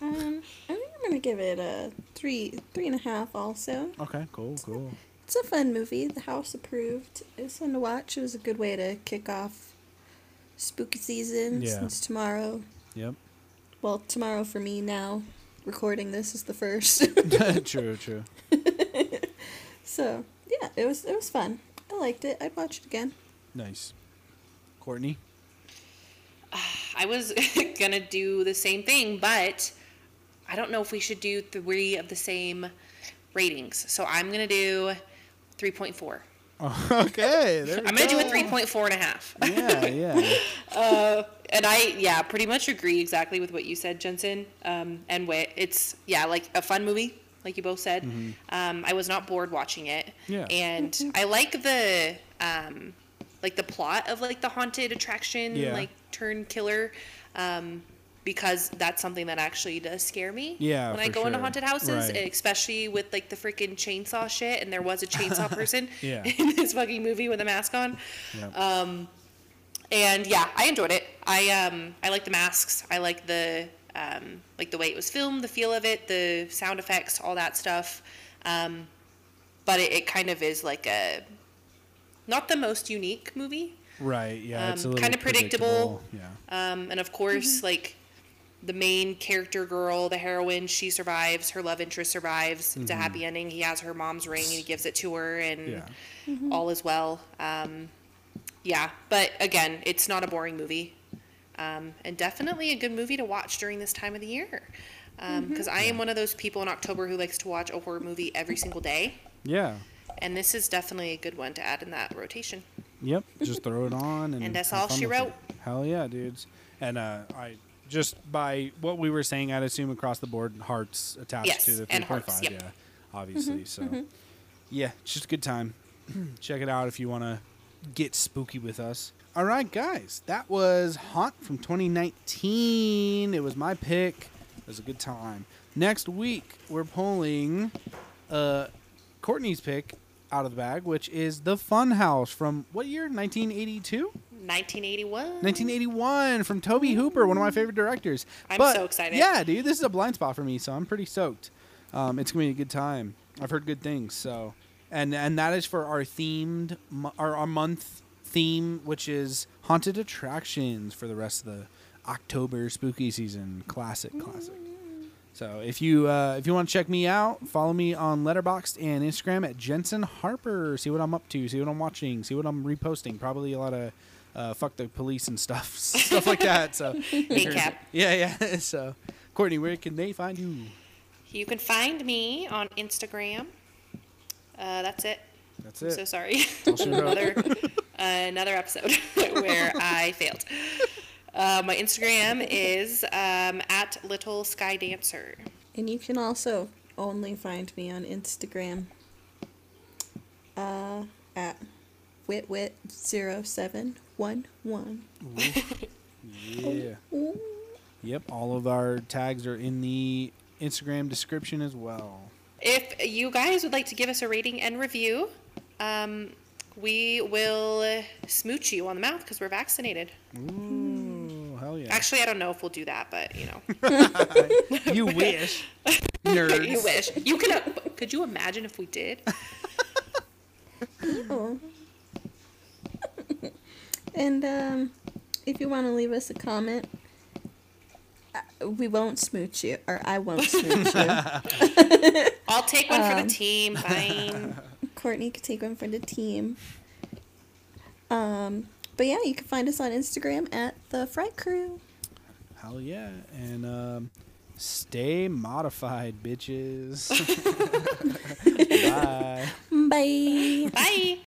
Um, I think I'm gonna give it a three, three and a half. Also, Okay, cool, cool. it's a fun movie. The house approved. It was fun to watch. It was a good way to kick off spooky season Yeah. since tomorrow. Yep. Well, tomorrow for me now. Recording this is the first. true, true. so yeah, it was it was fun. I liked it. I'd watch it again. Nice. Courtney. I was gonna do the same thing, but I don't know if we should do three of the same ratings. So I'm gonna do 3.4. okay. There we I'm gonna do a 3.4 and a half. Yeah, yeah. and I, yeah, pretty much agree exactly with what you said, Jensen. Um, and Wit. It's yeah, like a fun movie, like you both said. Um, I was not bored watching it. Mm-hmm. Yeah. And I like the um, like the plot of like the haunted attraction, Yeah. like turn killer. Um, because that's something that actually does scare me. Yeah, When I for go into haunted houses, Right. especially with like the freaking chainsaw shit, and there was a chainsaw person Yeah. in this fucking movie with a mask on. Yep. and yeah, I enjoyed it. I um I like the masks. I like the um like the way it was filmed, the feel of it, the sound effects, all that stuff. Um, but it, it kind of is like a not the most unique movie. right. Yeah. it's a um, little kinda predictable. Yeah. Um, and of course, like the main character girl, the heroine, she survives. Her love interest survives. It's a happy ending. He has her mom's ring and he gives it to her, and Yeah. all is well. Um, yeah, but again, it's not a boring movie, um, and definitely a good movie to watch during this time of the year. Because I am one of those people in October who likes to watch a horror movie every single day, Yeah. and this is definitely a good one to add in that rotation. Yep. Just throw it on and. And that's all she with it. wrote. Hell yeah, dudes. And uh, I just by what we were saying, I'd assume across the board, hearts attached Yes, to the 3.5. yep. Yeah. Obviously. So. Yeah, it's just a good time. Check it out if you want to get spooky with us. All right, guys, that was Haunt from 2019. It was my pick. It was a good time. Next week, we're pulling uh, Courtney's pick out of the bag, which is The Fun House from what year? 1982? 1981. 1981 from Tobe Hooper, one of my favorite directors. I'm But, so excited. Yeah, dude, this is a blind spot for me, so I'm pretty stoked. Um, it's gonna be a good time. I've heard good things. So, and and that is for our themed our, our month theme, which is haunted attractions for the rest of the October spooky season. Classic, classic. So if you uh, if you want to check me out, follow me on Letterboxd and Instagram at Jensen Harper. See what I'm up to. See what I'm watching. See what I'm reposting. Probably a lot of uh, fuck the police and stuff, stuff like that. So Makeup. yeah, yeah. So Courtney, where can they find you? You can find me on Instagram. Uh, that's it. That's I'm it. so sorry. I'll shoot it up. another another episode where I failed. Uh, my Instagram is um, at Little Sky Dancer. And you can also only find me on Instagram uh, at witwit0711. Yeah. Yep. All of our tags are in the Instagram description as well. If you guys would like to give us a rating and review, um, we will smooch you on the mouth because we're vaccinated. Ooh, hell yeah. Actually, I don't know if we'll do that, but you know, you wish, nerds. you wish you could. Uh, could you imagine if we did? Oh. And um, if you want to leave us a comment, uh, we won't smooch you, or I won't smooch you. I'll take one for Um. the team. Fine. Courtney could take one for the team. Um, but yeah, you can find us on Instagram at the Fright Crew. Hell yeah. And um, stay modified, bitches. Bye. Bye. Bye.